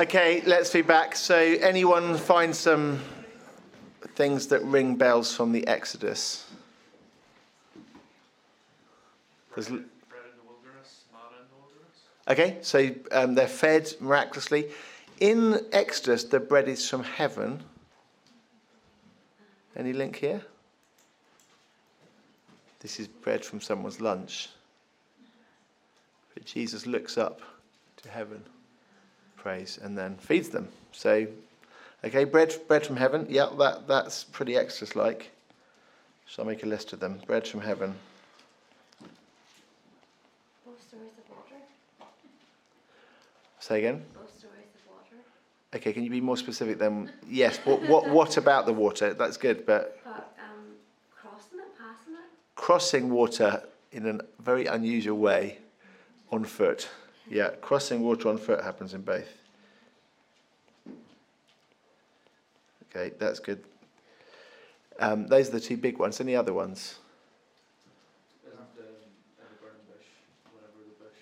Okay, let's be back. So, anyone find some things that ring bells from the Exodus? Okay, so um, they're fed miraculously. In Exodus, the bread is from heaven. Any link here? This is bread from someone's lunch. But Jesus looks up to heaven, prays, and then feeds them. So, okay, bread, bread from heaven. Yeah, that, that's pretty Exodus like. So I'll make a list of them. Bread from heaven. Both stories of water. Say again. Both stories of water. Okay, can you be more specific then? Yes. What what what about the water? That's good, but But um, crossing it, passing it. crossing water in a very unusual way on foot. Yeah, crossing water on foot happens in both. Okay, that's good. Um, those are the two big ones. Any other ones? Isn't um, in the burning bush, the bush,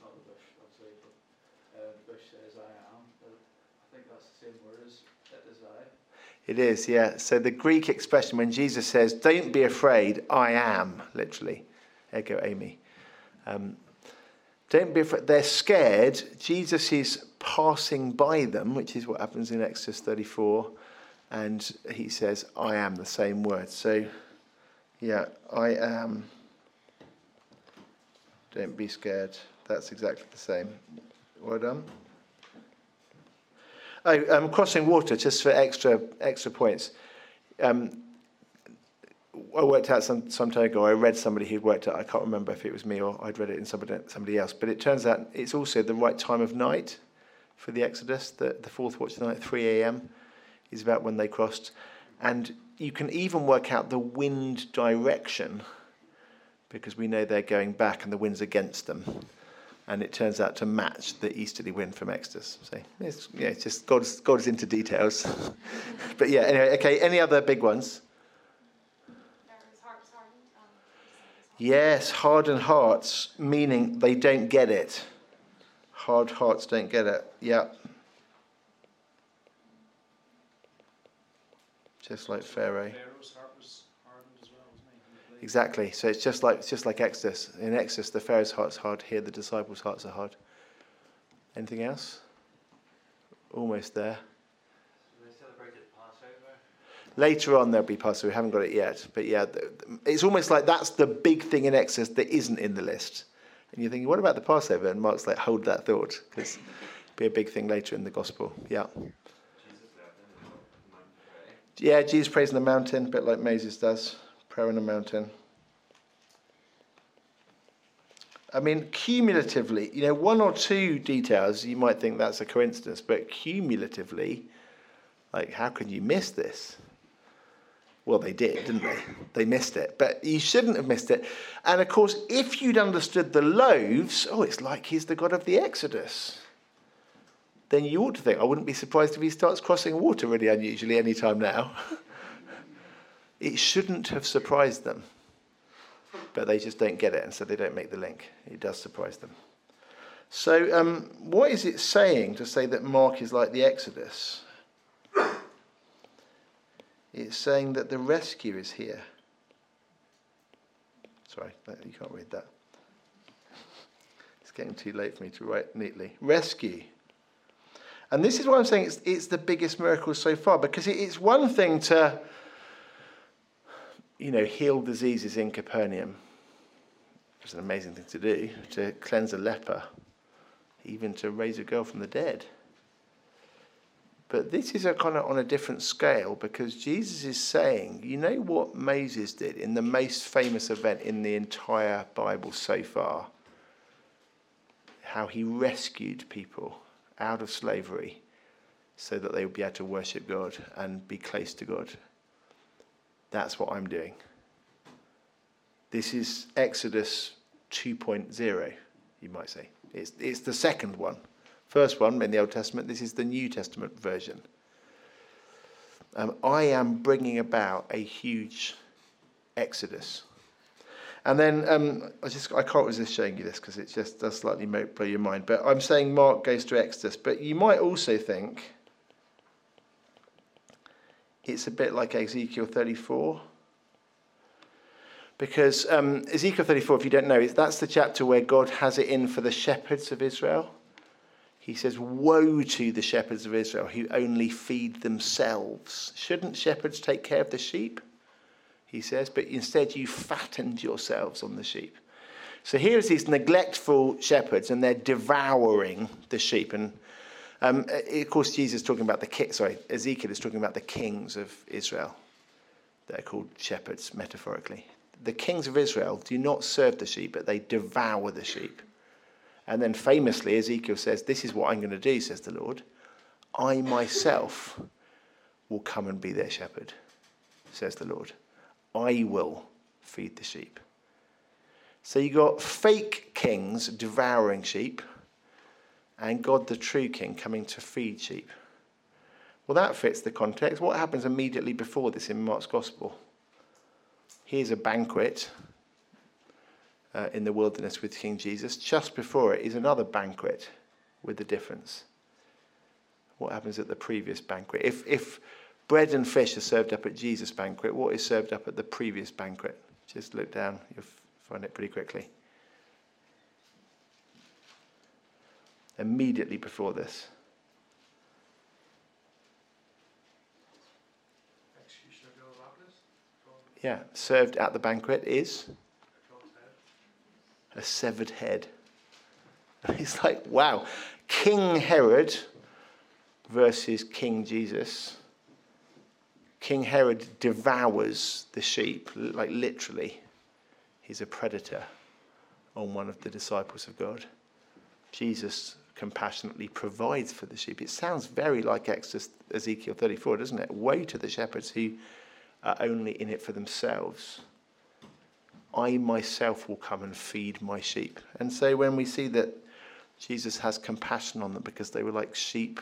not the bush, obviously, but uh, the bush says I am, I think that's the same word as it is I. It is, yeah. So the Greek expression when Jesus says, "Don't be afraid, I am," literally, ego eimi. Um, don't be afraid. They're scared. Jesus is passing by them, which is what happens in Exodus 34, and he says, "I am," the same word. So, yeah, I am. Don't be scared. That's exactly the same. Well done. Oh, um, crossing water, just for extra extra points. Um, I worked out some some time ago. I read somebody who'd worked out. I can't remember if it was me or I'd read it in somebody somebody else. But it turns out it's also the right time of night for the Exodus. The the fourth watch of the night, three a.m. is about when they crossed, and you can even work out the wind direction because we know they're going back and the wind's against them and it turns out to match the easterly wind from Exodus. So it's, yeah, it's just God's, God's into details. [laughs] but yeah, anyway, okay, any other big ones? Yes, hardened hearts, meaning they don't get it. hard hearts don't get it. Yeah. Just like Pharaoh. Pharaoh's heart was hardened as well, wasn't he? in the plague? Exactly. So it's just like it's just like Exodus. In Exodus, the Pharaoh's heart's hard. Here, the disciples' hearts are hard. Anything else? Almost there. Later on, there'll be Passover. We haven't got it yet, but yeah, it's almost like that's the big thing in Exodus that isn't in the list. And you're thinking, what about the Passover? And Mark's like, hold that thought, because it'll be a big thing later in the Gospel. Yeah. Yeah, Jesus prays on the mountain, a bit like Moses does. Prayer on the mountain. I mean, cumulatively, you know, one or two details, you might think that's a coincidence, but cumulatively, like, how can you miss this? Well, they did, didn't they? They missed it. But you shouldn't have missed it. And of course, if you'd understood the loaves, oh, it's like he's the God of the Exodus. Then you ought to think, I wouldn't be surprised if he starts crossing water really unusually any time now. [laughs] it shouldn't have surprised them. But they just don't get it, and so they don't make the link. It does surprise them. So, um, what is it saying to say that Mark is like the Exodus? It's saying that the rescue is here. Sorry, you can't read that. It's getting too late for me to write neatly. Rescue. And this is why I'm saying it's, it's the biggest miracle so far, because it, it's one thing to, you know, heal diseases in Capernaum. It's an amazing thing to do, to cleanse a leper, even to raise a girl from the dead. But this is a kind of on a different scale because Jesus is saying, you know what Moses did in the most famous event in the entire Bible so far? How he rescued people out of slavery so that they would be able to worship God and be close to God. That's what I'm doing. This is Exodus 2.0, you might say. It's, it's the second one. First one in the Old Testament, this is the New Testament version. Um, I am bringing about a huge exodus. And then um, I just I can't resist showing you this because it just does slightly blow your mind. But I'm saying Mark goes to Exodus, but you might also think it's a bit like Ezekiel 34. Because um, Ezekiel 34, if you don't know, that's the chapter where God has it in for the shepherds of Israel. He says, Woe to the shepherds of Israel who only feed themselves. Shouldn't shepherds take care of the sheep? He says, but instead you fattened yourselves on the sheep. So here's these neglectful shepherds, and they're devouring the sheep. And um, of course, Jesus is talking about the ki- sorry, Ezekiel is talking about the kings of Israel. They're called shepherds, metaphorically. The kings of Israel do not serve the sheep, but they devour the sheep. And then famously, Ezekiel says, This is what I'm going to do, says the Lord. I myself will come and be their shepherd, says the Lord. I will feed the sheep. So you got fake kings devouring sheep, and God the true king coming to feed sheep. Well, that fits the context. What happens immediately before this in Mark's Gospel? Here's a banquet uh, in the wilderness with King Jesus. Just before it is another banquet with a difference. What happens at the previous banquet? If, if bread and fish are served up at Jesus' banquet, what is served up at the previous banquet? Just look down, you'll find it pretty quickly. Immediately before this. Execution of John the Baptist. John Yeah, served at the banquet is. A severed head. [laughs] It's like, wow. King Herod versus King Jesus. King Herod devours the sheep, like literally. He's a predator on one of the disciples of God. Jesus compassionately provides for the sheep. It sounds very like Exodus, Ezekiel 34, doesn't it? Woe to the shepherds who are only in it for themselves. I myself will come and feed my sheep. And so when we see that Jesus has compassion on them because they were like sheep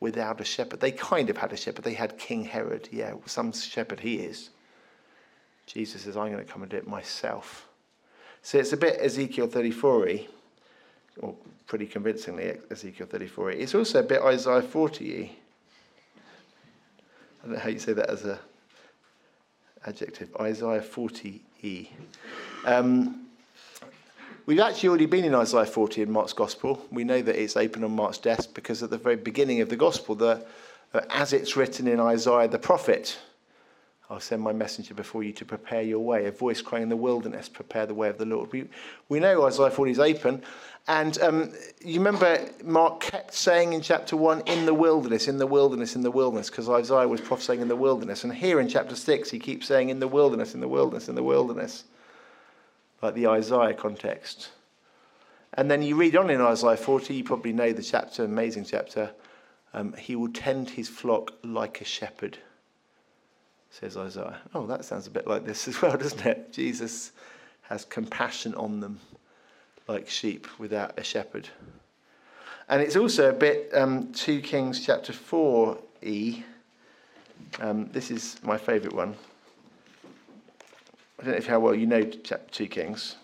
without a shepherd, they kind of had a shepherd. They had King Herod. Yeah, some shepherd he is. Jesus says, I'm going to come and do it myself. So it's a bit Ezekiel 34 y or pretty convincingly, Ezekiel 34. It's also a bit Isaiah 40 I don't know how you say that as a adjective. Isaiah 40e. Um, we've actually already been in Isaiah 40 in Mark's Gospel. We know that it's open on Mark's desk because at the very beginning of the Gospel, the, uh, as it's written in Isaiah the prophet, I'll send my messenger before you to prepare your way. A voice crying in the wilderness, prepare the way of the Lord. We, we know Isaiah 40 is open. And um, you remember Mark kept saying in chapter 1, in the wilderness, in the wilderness, in the wilderness, because Isaiah was prophesying in the wilderness. And here in chapter 6, he keeps saying in the wilderness, in the wilderness, in the wilderness, like the Isaiah context. And then you read on in Isaiah 40, you probably know the chapter, amazing chapter. Um, he will tend his flock like a shepherd says Isaiah. Oh, that sounds a bit like this [laughs] as well, doesn't it? Jesus has compassion on them like sheep without a shepherd. And it's also a bit um, 2 Kings chapter 4e. Um, this is my favourite one. I don't know if how well you know chapter 2 Kings,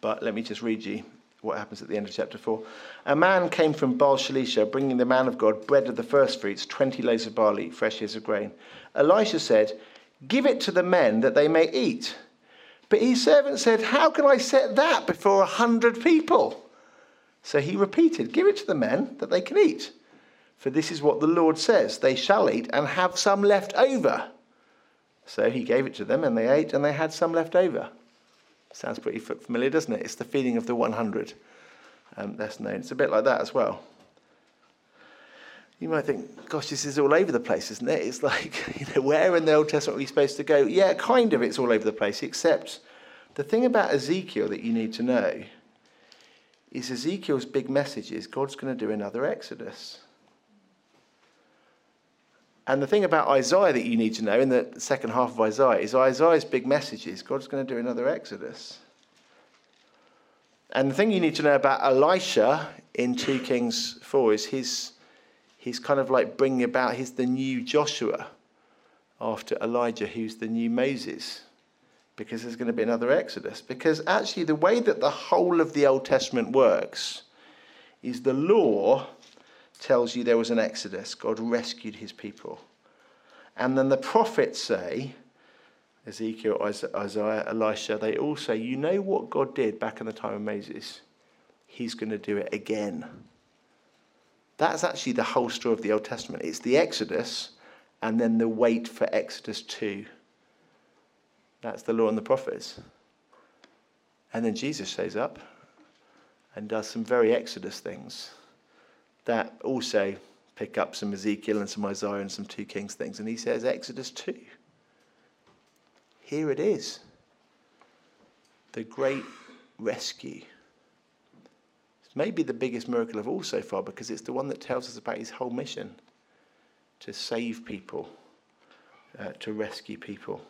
but let me just read you what happens at the end of chapter 4. A man came from Baal Shalisha, bringing the man of God bread of the first fruits, 20 loaves of barley, fresh ears of grain. Elisha said, Give it to the men that they may eat. But his servant said, How can I set that before a hundred people? So he repeated, Give it to the men that they can eat. For this is what the Lord says they shall eat and have some left over. So he gave it to them, and they ate, and they had some left over. Sounds pretty familiar, doesn't it? It's the feeding of the 100. Um, that's known. It's a bit like that as well. You might think, gosh, this is all over the place, isn't it? It's like, [laughs] you know, where in the Old Testament are we supposed to go? Yeah, kind of, it's all over the place, except the thing about Ezekiel that you need to know is Ezekiel's big message is God's going to do another Exodus. And the thing about Isaiah that you need to know in the second half of Isaiah is Isaiah's big message is God's going to do another Exodus. And the thing you need to know about Elisha in 2 Kings 4 is he's, he's kind of like bringing about, he's the new Joshua after Elijah, who's the new Moses, because there's going to be another Exodus. Because actually, the way that the whole of the Old Testament works is the law tells you there was an exodus. God rescued his people. And then the prophets say, Ezekiel, Isaiah, Elisha, they all say, You know what God did back in the time of Moses? He's going to do it again. That's actually the whole story of the Old Testament. It's the Exodus and then the wait for Exodus 2. That's the law and the prophets. And then Jesus shows up and does some very Exodus things that also pick up some Ezekiel and some Isaiah and some 2 Kings things. And he says, Exodus 2. Here it is the great rescue. It's maybe the biggest miracle of all so far because it's the one that tells us about his whole mission to save people, uh, to rescue people.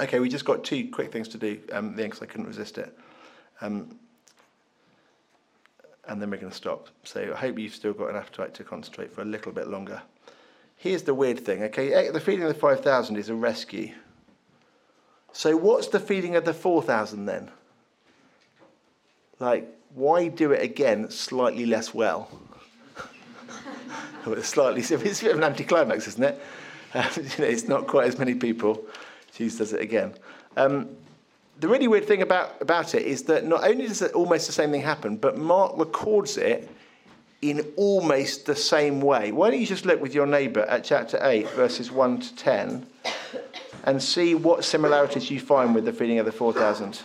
Okay, we just got two quick things to do, um, because I couldn't resist it. Um, and then we're going to stop. So I hope you've still got an appetite to concentrate for a little bit longer. Here's the weird thing, okay? Eh, the feeding of the 5,000 is a rescue. So what's the feeding of the 4,000 then? Like, why do it again slightly less well? [laughs] slightly, it's a bit of an anticlimax, isn't it? Um, [laughs] you know, it's not quite as many people. Jesus does it again. Um, the really weird thing about, about it is that not only does it almost the same thing happen, but Mark records it in almost the same way. Why don't you just look with your neighbour at chapter 8, verses 1 to 10, and see what similarities you find with the feeding of the 4,000?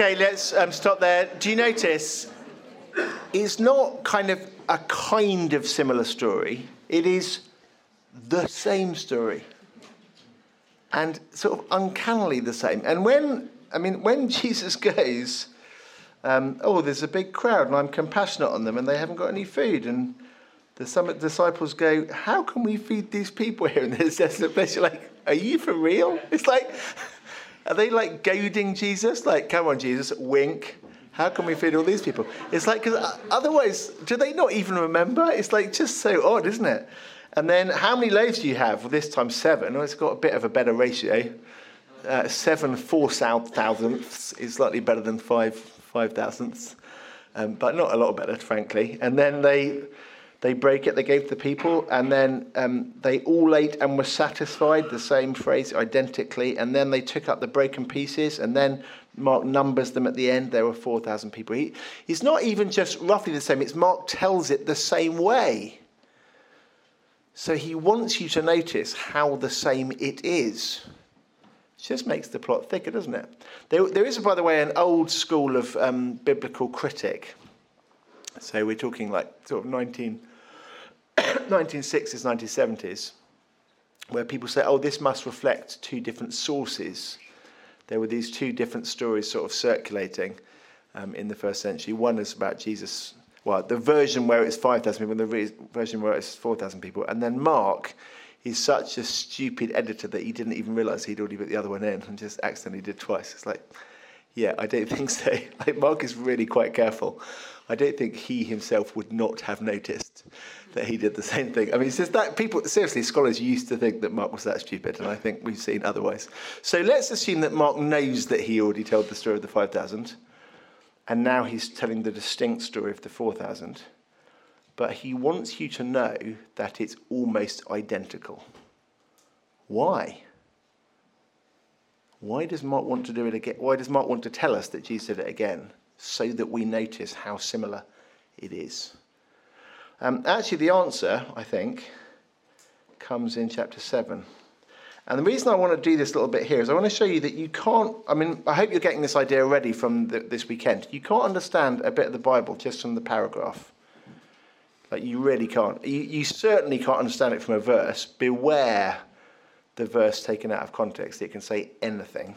Okay, let's um, stop there. Do you notice it's not kind of a kind of similar story, it is the same story. And sort of uncannily the same. And when, I mean, when [laughs] Jesus goes, um, oh, there's a big crowd and I'm compassionate on them and they haven't got any food. And the some disciples go, how can we feed these people here in this desolate place? You're like, are you for real? It's like, are they like goading Jesus? Like, come on, Jesus, wink. How can we feed all these people? It's like, because otherwise, do they not even remember? It's like just so odd, isn't it? And then, how many loaves do you have? Well, this time seven. Well, it's got a bit of a better ratio. Uh, seven four thousandths is slightly better than five five thousandths, um, but not a lot better, frankly. And then they they break it, they gave to the people, and then um, they all ate and were satisfied, the same phrase identically, and then they took up the broken pieces, and then Mark numbers them at the end, there were 4,000 people. He, he's not even just roughly the same, it's Mark tells it the same way. So he wants you to notice how the same it is. It just makes the plot thicker, doesn't it? There, there is, by the way, an old school of um, biblical critic. So we're talking like sort of 19, [coughs] 1960s, 1970s, where people say, oh, this must reflect two different sources. There were these two different stories sort of circulating um, in the first century. One is about Jesus, well, the version where it's 5,000 people, and the re- version where it's 4,000 people. And then Mark, he's such a stupid editor that he didn't even realize he'd already put the other one in and just accidentally did twice. It's like, yeah, I don't [laughs] think so. Like Mark is really quite careful. I don't think he himself would not have noticed that he did the same thing. I mean, that people, seriously, scholars used to think that Mark was that stupid, and I think we've seen otherwise. So let's assume that Mark knows that he already told the story of the 5,000, and now he's telling the distinct story of the 4,000. But he wants you to know that it's almost identical. Why? Why does Mark want to do it again? Why does Mark want to tell us that Jesus did it again? So that we notice how similar it is. Um, actually, the answer, I think, comes in chapter 7. And the reason I want to do this little bit here is I want to show you that you can't, I mean, I hope you're getting this idea already from the, this weekend. You can't understand a bit of the Bible just from the paragraph. Like, you really can't. You, you certainly can't understand it from a verse. Beware the verse taken out of context. It can say anything.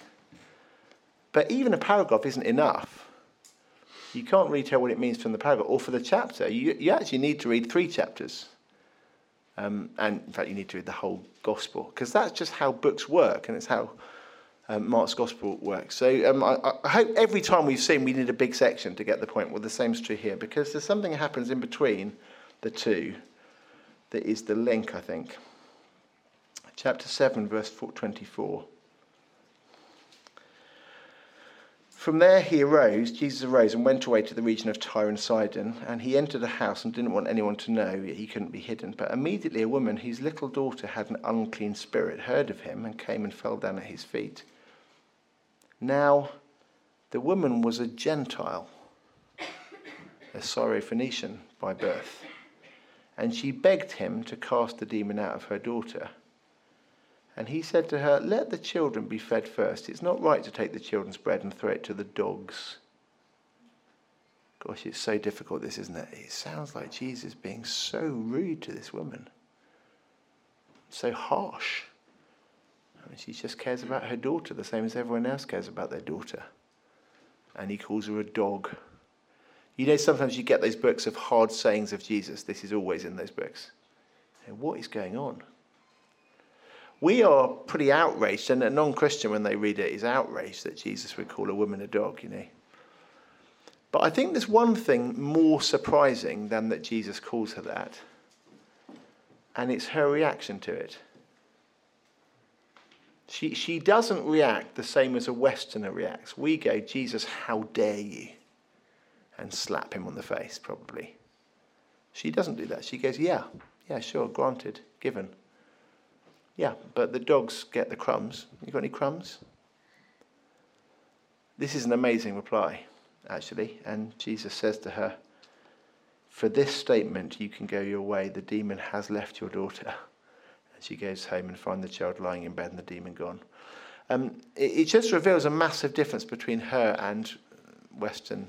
But even a paragraph isn't enough. You can't really tell what it means from the paragraph or for the chapter. You, you actually need to read three chapters. Um, and in fact, you need to read the whole gospel because that's just how books work and it's how um, Mark's gospel works. So um, I, I, hope every time we've seen we need a big section to get the point. Well, the same's true here because there's something that happens in between the two that is the link, I think. Chapter 7, verse 24. From there he arose, Jesus arose and went away to the region of Tyre and Sidon, and he entered a house and didn't want anyone to know, yet he couldn't be hidden. But immediately a woman whose little daughter had an unclean spirit heard of him and came and fell down at his feet. Now, the woman was a Gentile, a Syrophoenician by birth, and she begged him to cast the demon out of her daughter. And he said to her, Let the children be fed first. It's not right to take the children's bread and throw it to the dogs. Gosh, it's so difficult, this, isn't it? It sounds like Jesus being so rude to this woman, so harsh. I mean, she just cares about her daughter the same as everyone else cares about their daughter. And he calls her a dog. You know, sometimes you get those books of hard sayings of Jesus. This is always in those books. And what is going on? We are pretty outraged, and a non Christian, when they read it, is outraged that Jesus would call a woman a dog, you know. But I think there's one thing more surprising than that Jesus calls her that, and it's her reaction to it. She, she doesn't react the same as a Westerner reacts. We go, Jesus, how dare you? And slap him on the face, probably. She doesn't do that. She goes, yeah, yeah, sure, granted, given. Yeah, but the dogs get the crumbs. You got any crumbs? This is an amazing reply, actually. And Jesus says to her, For this statement, you can go your way. The demon has left your daughter. [laughs] And she goes home and finds the child lying in bed and the demon gone. Um, it, it just reveals a massive difference between her and Western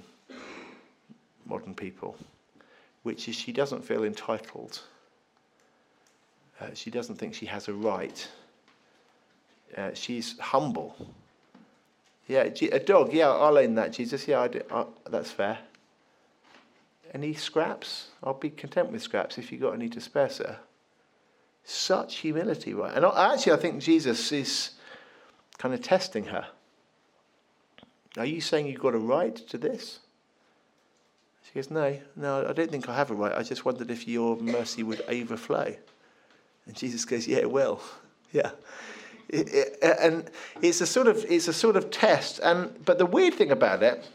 modern people, which is she doesn't feel entitled. Uh, she doesn't think she has a right. Uh, she's humble. Yeah, a dog. Yeah, I'll own that, Jesus. Yeah, I do, that's fair. Any scraps? I'll be content with scraps if you've got any to spare, sir. Such humility, right? And actually, I think Jesus is kind of testing her. Are you saying you've got a right to this? She goes, No, no, I don't think I have a right. I just wondered if your mercy would overflow. And Jesus goes, Yeah, it will. [laughs] Yeah. And it's a sort of it's a sort of test. And but the weird thing about it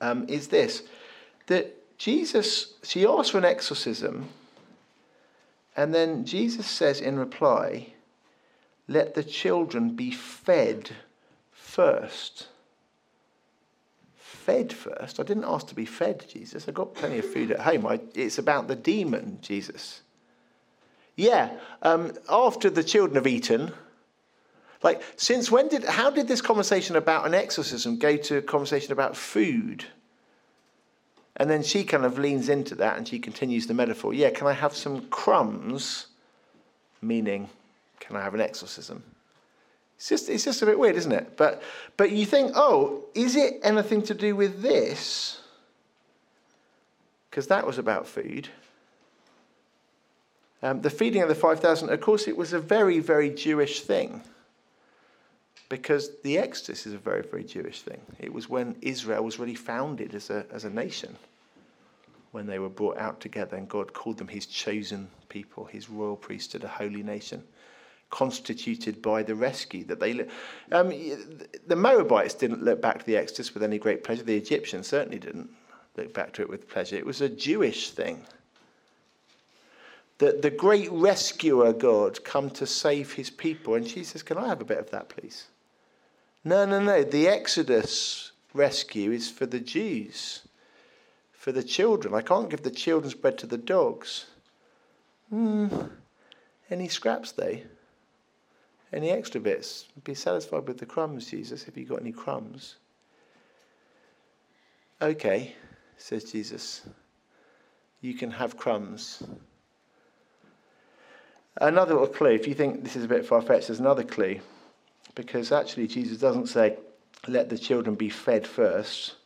um, is this: that Jesus she asks for an exorcism, and then Jesus says in reply, "Let the children be fed first. Fed first. I didn't ask to be fed, Jesus. I got plenty of food at home. I, it's about the demon, Jesus. Yeah, um, after the children have eaten. Like, since when did, how did this conversation about an exorcism go to a conversation about food? And then she kind of leans into that and she continues the metaphor. Yeah, can I have some crumbs? Meaning, can I have an exorcism? It's just, it's just a bit weird, isn't it? But, but you think, oh, is it anything to do with this? Because that was about food. Um, the feeding of the 5,000, of course, it was a very, very Jewish thing. Because the Exodus is a very, very Jewish thing. It was when Israel was really founded as a, as a nation, when they were brought out together and God called them his chosen people, his royal priesthood, a holy nation, constituted by the rescue that they. Um, the Moabites didn't look back to the Exodus with any great pleasure. The Egyptians certainly didn't look back to it with pleasure. It was a Jewish thing the, the great rescuer God come to save his people. And she says, Can I have a bit of that, please? No, no, no. The Exodus rescue is for the Jews, for the children. I can't give the children's bread to the dogs. Hmm. Any scraps, though? Any extra bits? Be satisfied with the crumbs, Jesus, if you got any crumbs. Okay, says Jesus. You can have crumbs. Another little clue, if you think this is a bit far fetched, there's another clue. Because actually, Jesus doesn't say, let the children be fed first.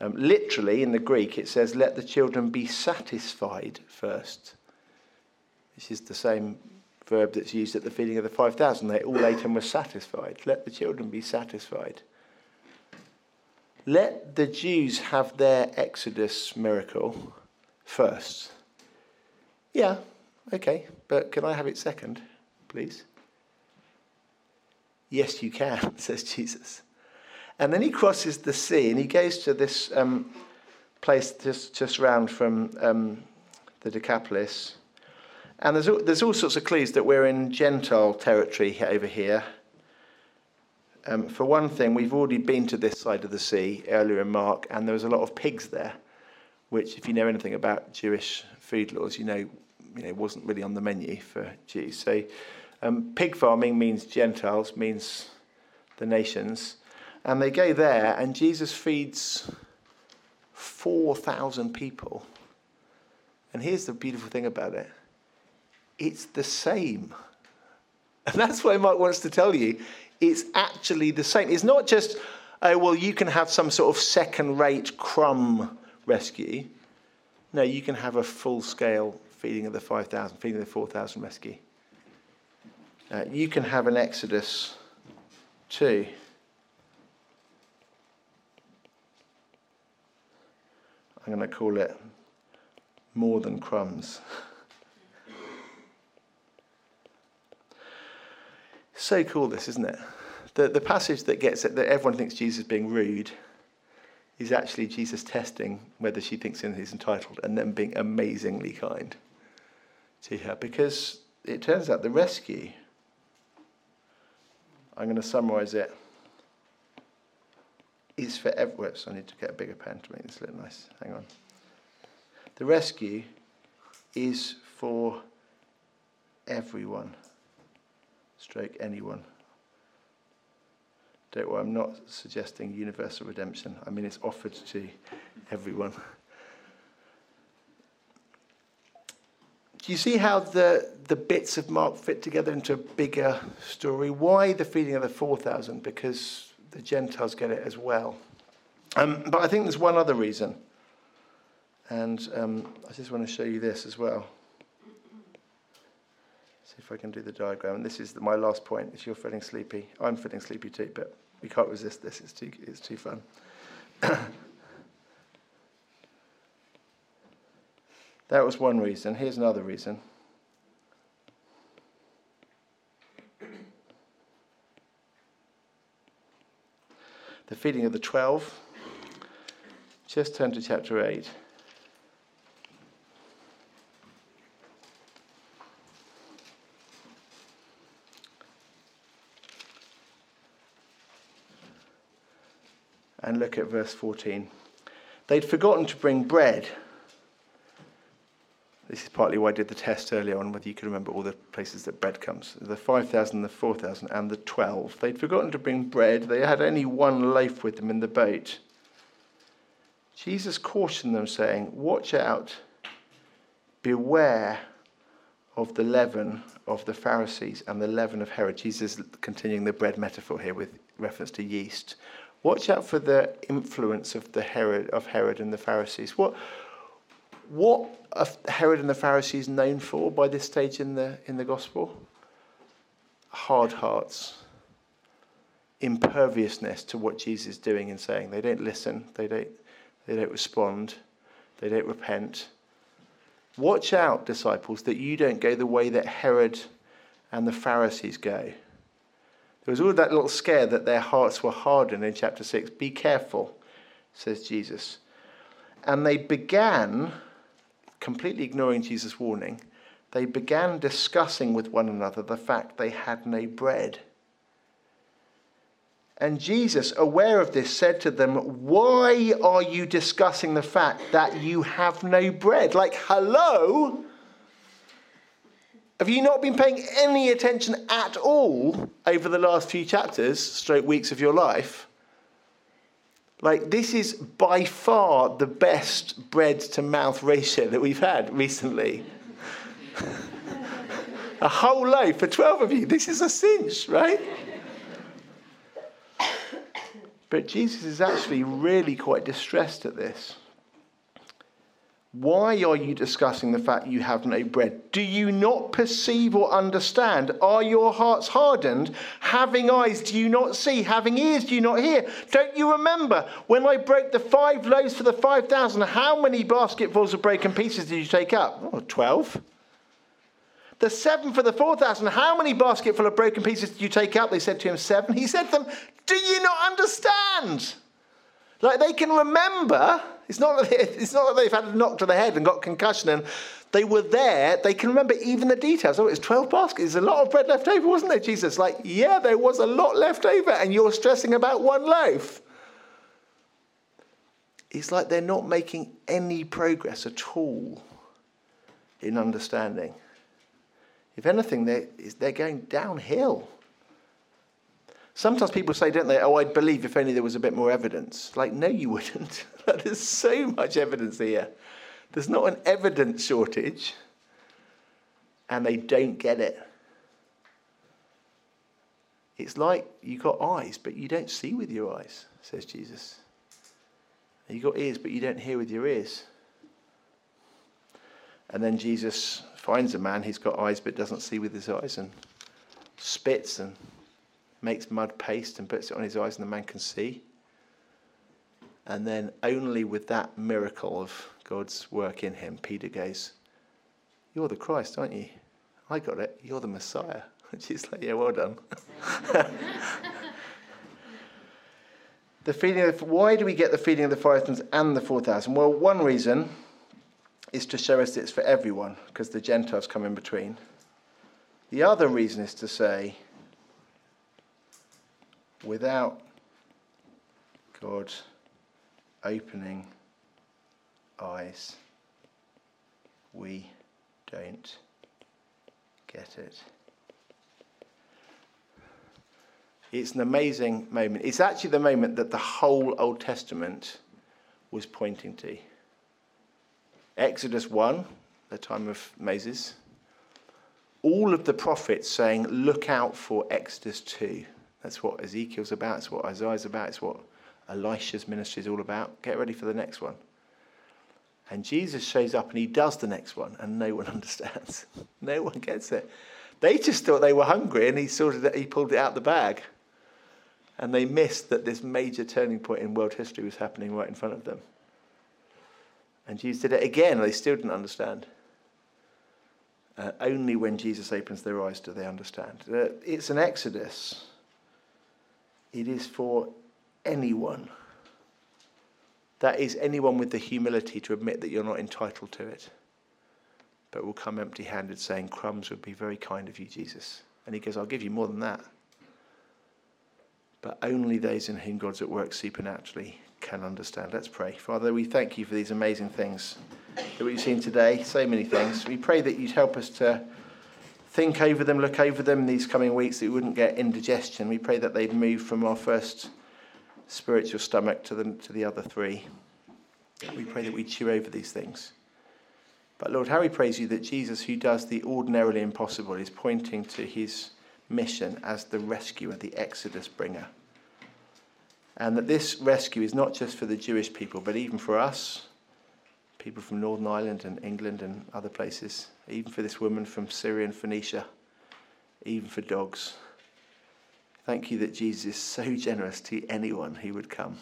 Um, literally, in the Greek, it says, let the children be satisfied first. This is the same verb that's used at the feeding of the 5,000. They all ate and were satisfied. Let the children be satisfied. Let the Jews have their Exodus miracle first. Yeah, Okay, but can I have it second, please? Yes, you can, [laughs] says Jesus. And then he crosses the sea and he goes to this um, place just, just round from um, the Decapolis. And there's all, there's all sorts of clues that we're in Gentile territory over here. Um, for one thing, we've already been to this side of the sea earlier in Mark, and there was a lot of pigs there, which, if you know anything about Jewish food laws, you know you know, wasn't really on the menu for Jews. So um, pig farming means Gentiles, means the nations. And they go there, and Jesus feeds 4,000 people. And here's the beautiful thing about it it's the same. And that's what Mark wants to tell you. It's actually the same. It's not just, oh, well, you can have some sort of second rate crumb rescue. No, you can have a full scale feeding of the 5,000, feeding of the 4,000 rescue. Uh, you can have an Exodus too. I'm going to call it More Than Crumbs. [laughs] so cool, this, isn't it? The, the passage that gets it, that everyone thinks Jesus is being rude, is actually Jesus testing whether she thinks he's entitled and then being amazingly kind to her. Because it turns out the rescue, I'm going to summarize it, is for everyone. So I need to get a bigger pen to make this look nice. Hang on. The rescue is for everyone, stroke anyone. Don't worry, I'm not suggesting universal redemption. I mean, it's offered to everyone. [laughs] you see how the, the bits of Mark fit together into a bigger story? Why the feeding of the 4,000? Because the Gentiles get it as well. Um, but I think there's one other reason. And um, I just want to show you this as well. See if I can do the diagram. And this is my last point. If you're feeling sleepy, I'm feeling sleepy too, but we can't resist this. It's too, it's too fun. [clears throat] that was one reason. Here's another reason. The feeding of the 12. Just turn to chapter 8. and look at verse 14. They'd forgotten to bring bread. This is partly why I did the test earlier on whether you could remember all the places that bread comes the 5,000, the 4,000, and the 12. They'd forgotten to bring bread. They had only one loaf with them in the boat. Jesus cautioned them, saying, Watch out, beware of the leaven of the Pharisees and the leaven of Herod. Jesus continuing the bread metaphor here with reference to yeast. Watch out for the influence of the Herod of Herod and the Pharisees. What what are Herod and the Pharisees known for by this stage in the in the gospel? Hard hearts, imperviousness to what Jesus is doing and saying. They don't listen. They don't. They don't respond. They don't repent. Watch out, disciples, that you don't go the way that Herod and the Pharisees go. There was all that little scare that their hearts were hardened in chapter 6. Be careful, says Jesus. And they began, completely ignoring Jesus' warning, they began discussing with one another the fact they had no bread. And Jesus, aware of this, said to them, Why are you discussing the fact that you have no bread? Like, hello? Have you not been paying any attention at all over the last few chapters, straight weeks of your life? Like, this is by far the best bread to mouth ratio that we've had recently. [laughs] a whole loaf for 12 of you. This is a cinch, right? But Jesus is actually really quite distressed at this. Why are you discussing the fact you have no bread? Do you not perceive or understand? Are your hearts hardened? Having eyes, do you not see? Having ears, do you not hear? Don't you remember when I broke the five loaves for the 5,000? How many basketfuls of broken pieces did you take up? Oh, 12. The seven for the 4,000, how many basketful of broken pieces did you take up? They said to him, Seven. He said to them, Do you not understand? Like they can remember it's not, that they, it's not that they've had a knock to the head and got concussion and they were there. They can remember even the details. Oh, it's 12 baskets. There's a lot of bread left over, wasn't there, Jesus? Like, yeah, there was a lot left over and you're stressing about one loaf. It's like they're not making any progress at all in understanding. If anything, they're, they're going downhill. Sometimes people say, don't they, oh, I'd believe if only there was a bit more evidence. Like, no, you [laughs] wouldn't. [laughs] There's so much evidence here. There's not an evidence shortage, and they don't get it. It's like you've got eyes, but you don't see with your eyes, says Jesus. And you got ears, but you don't hear with your ears. And then Jesus finds a man, he's got eyes but doesn't see with his eyes, and spits and makes mud paste and puts it on his eyes, and the man can see. And then only with that miracle of God's work in him, Peter goes, You're the Christ, aren't you? I got it. You're the Messiah. [laughs] And she's like, Yeah, well done. [laughs] the feeling of why do we get the feeling of the 5,000 and the 4,000? Well, one reason is to show us it's for everyone, because the Gentiles come in between. The other reason is to say, without God opening eyes, we don't get it. It's an amazing moment. It's actually the moment that the whole Old Testament was pointing to. Exodus 1, the time of Moses. All of the prophets saying, Look out for Exodus 2. That's what Ezekiel's about, it's what Isaiah's about, it's what Elisha's ministry is all about. Get ready for the next one. And Jesus shows up and he does the next one, and no one [laughs] understands. no one gets it. They just thought they were hungry, and he sorted it, he pulled it out the bag. And they missed that this major turning point in world history was happening right in front of them. And Jesus did it again, and they still didn't understand. Uh, only when Jesus opens their eyes do they understand. Uh, it's an exodus. It is for anyone. That is anyone with the humility to admit that you're not entitled to it, but will come empty handed saying, Crumbs would be very kind of you, Jesus. And he goes, I'll give you more than that. But only those in whom God's at work supernaturally can understand. Let's pray. Father, we thank you for these amazing things that we've seen today, so many things. We pray that you'd help us to think over them, look over them these coming weeks, that we wouldn't get indigestion. We pray that they'd move from our first spiritual stomach to the, to the other three. We pray that we chew over these things. But Lord, how we praise you that Jesus, who does the ordinarily impossible, is pointing to his mission as the rescuer, the Exodus bringer. And that this rescue is not just for the Jewish people, but even for us, people from Northern Ireland and England and other places, even for this woman from Syria and Phoenicia, even for dogs. Thank you that Jesus is so generous to anyone who would come.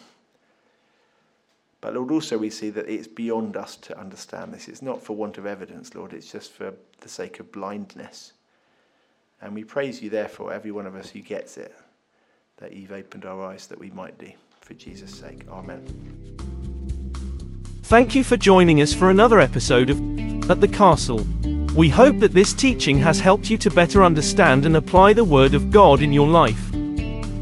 But Lord, also we see that it's beyond us to understand this. It's not for want of evidence, Lord, it's just for the sake of blindness. And we praise you, therefore, every one of us who gets it, that you've opened our eyes that we might do. For Jesus' sake. Amen. Thank you for joining us for another episode of At the Castle. We hope that this teaching has helped you to better understand and apply the Word of God in your life.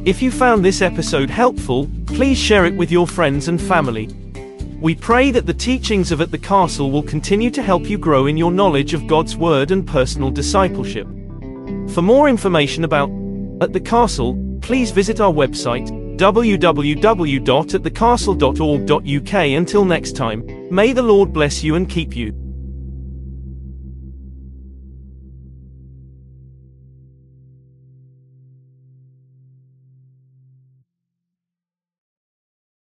If you found this episode helpful, please share it with your friends and family. We pray that the teachings of At the Castle will continue to help you grow in your knowledge of God's Word and personal discipleship. For more information about At the Castle, please visit our website www.atthecastle.org.uk. Until next time, may the Lord bless you and keep you.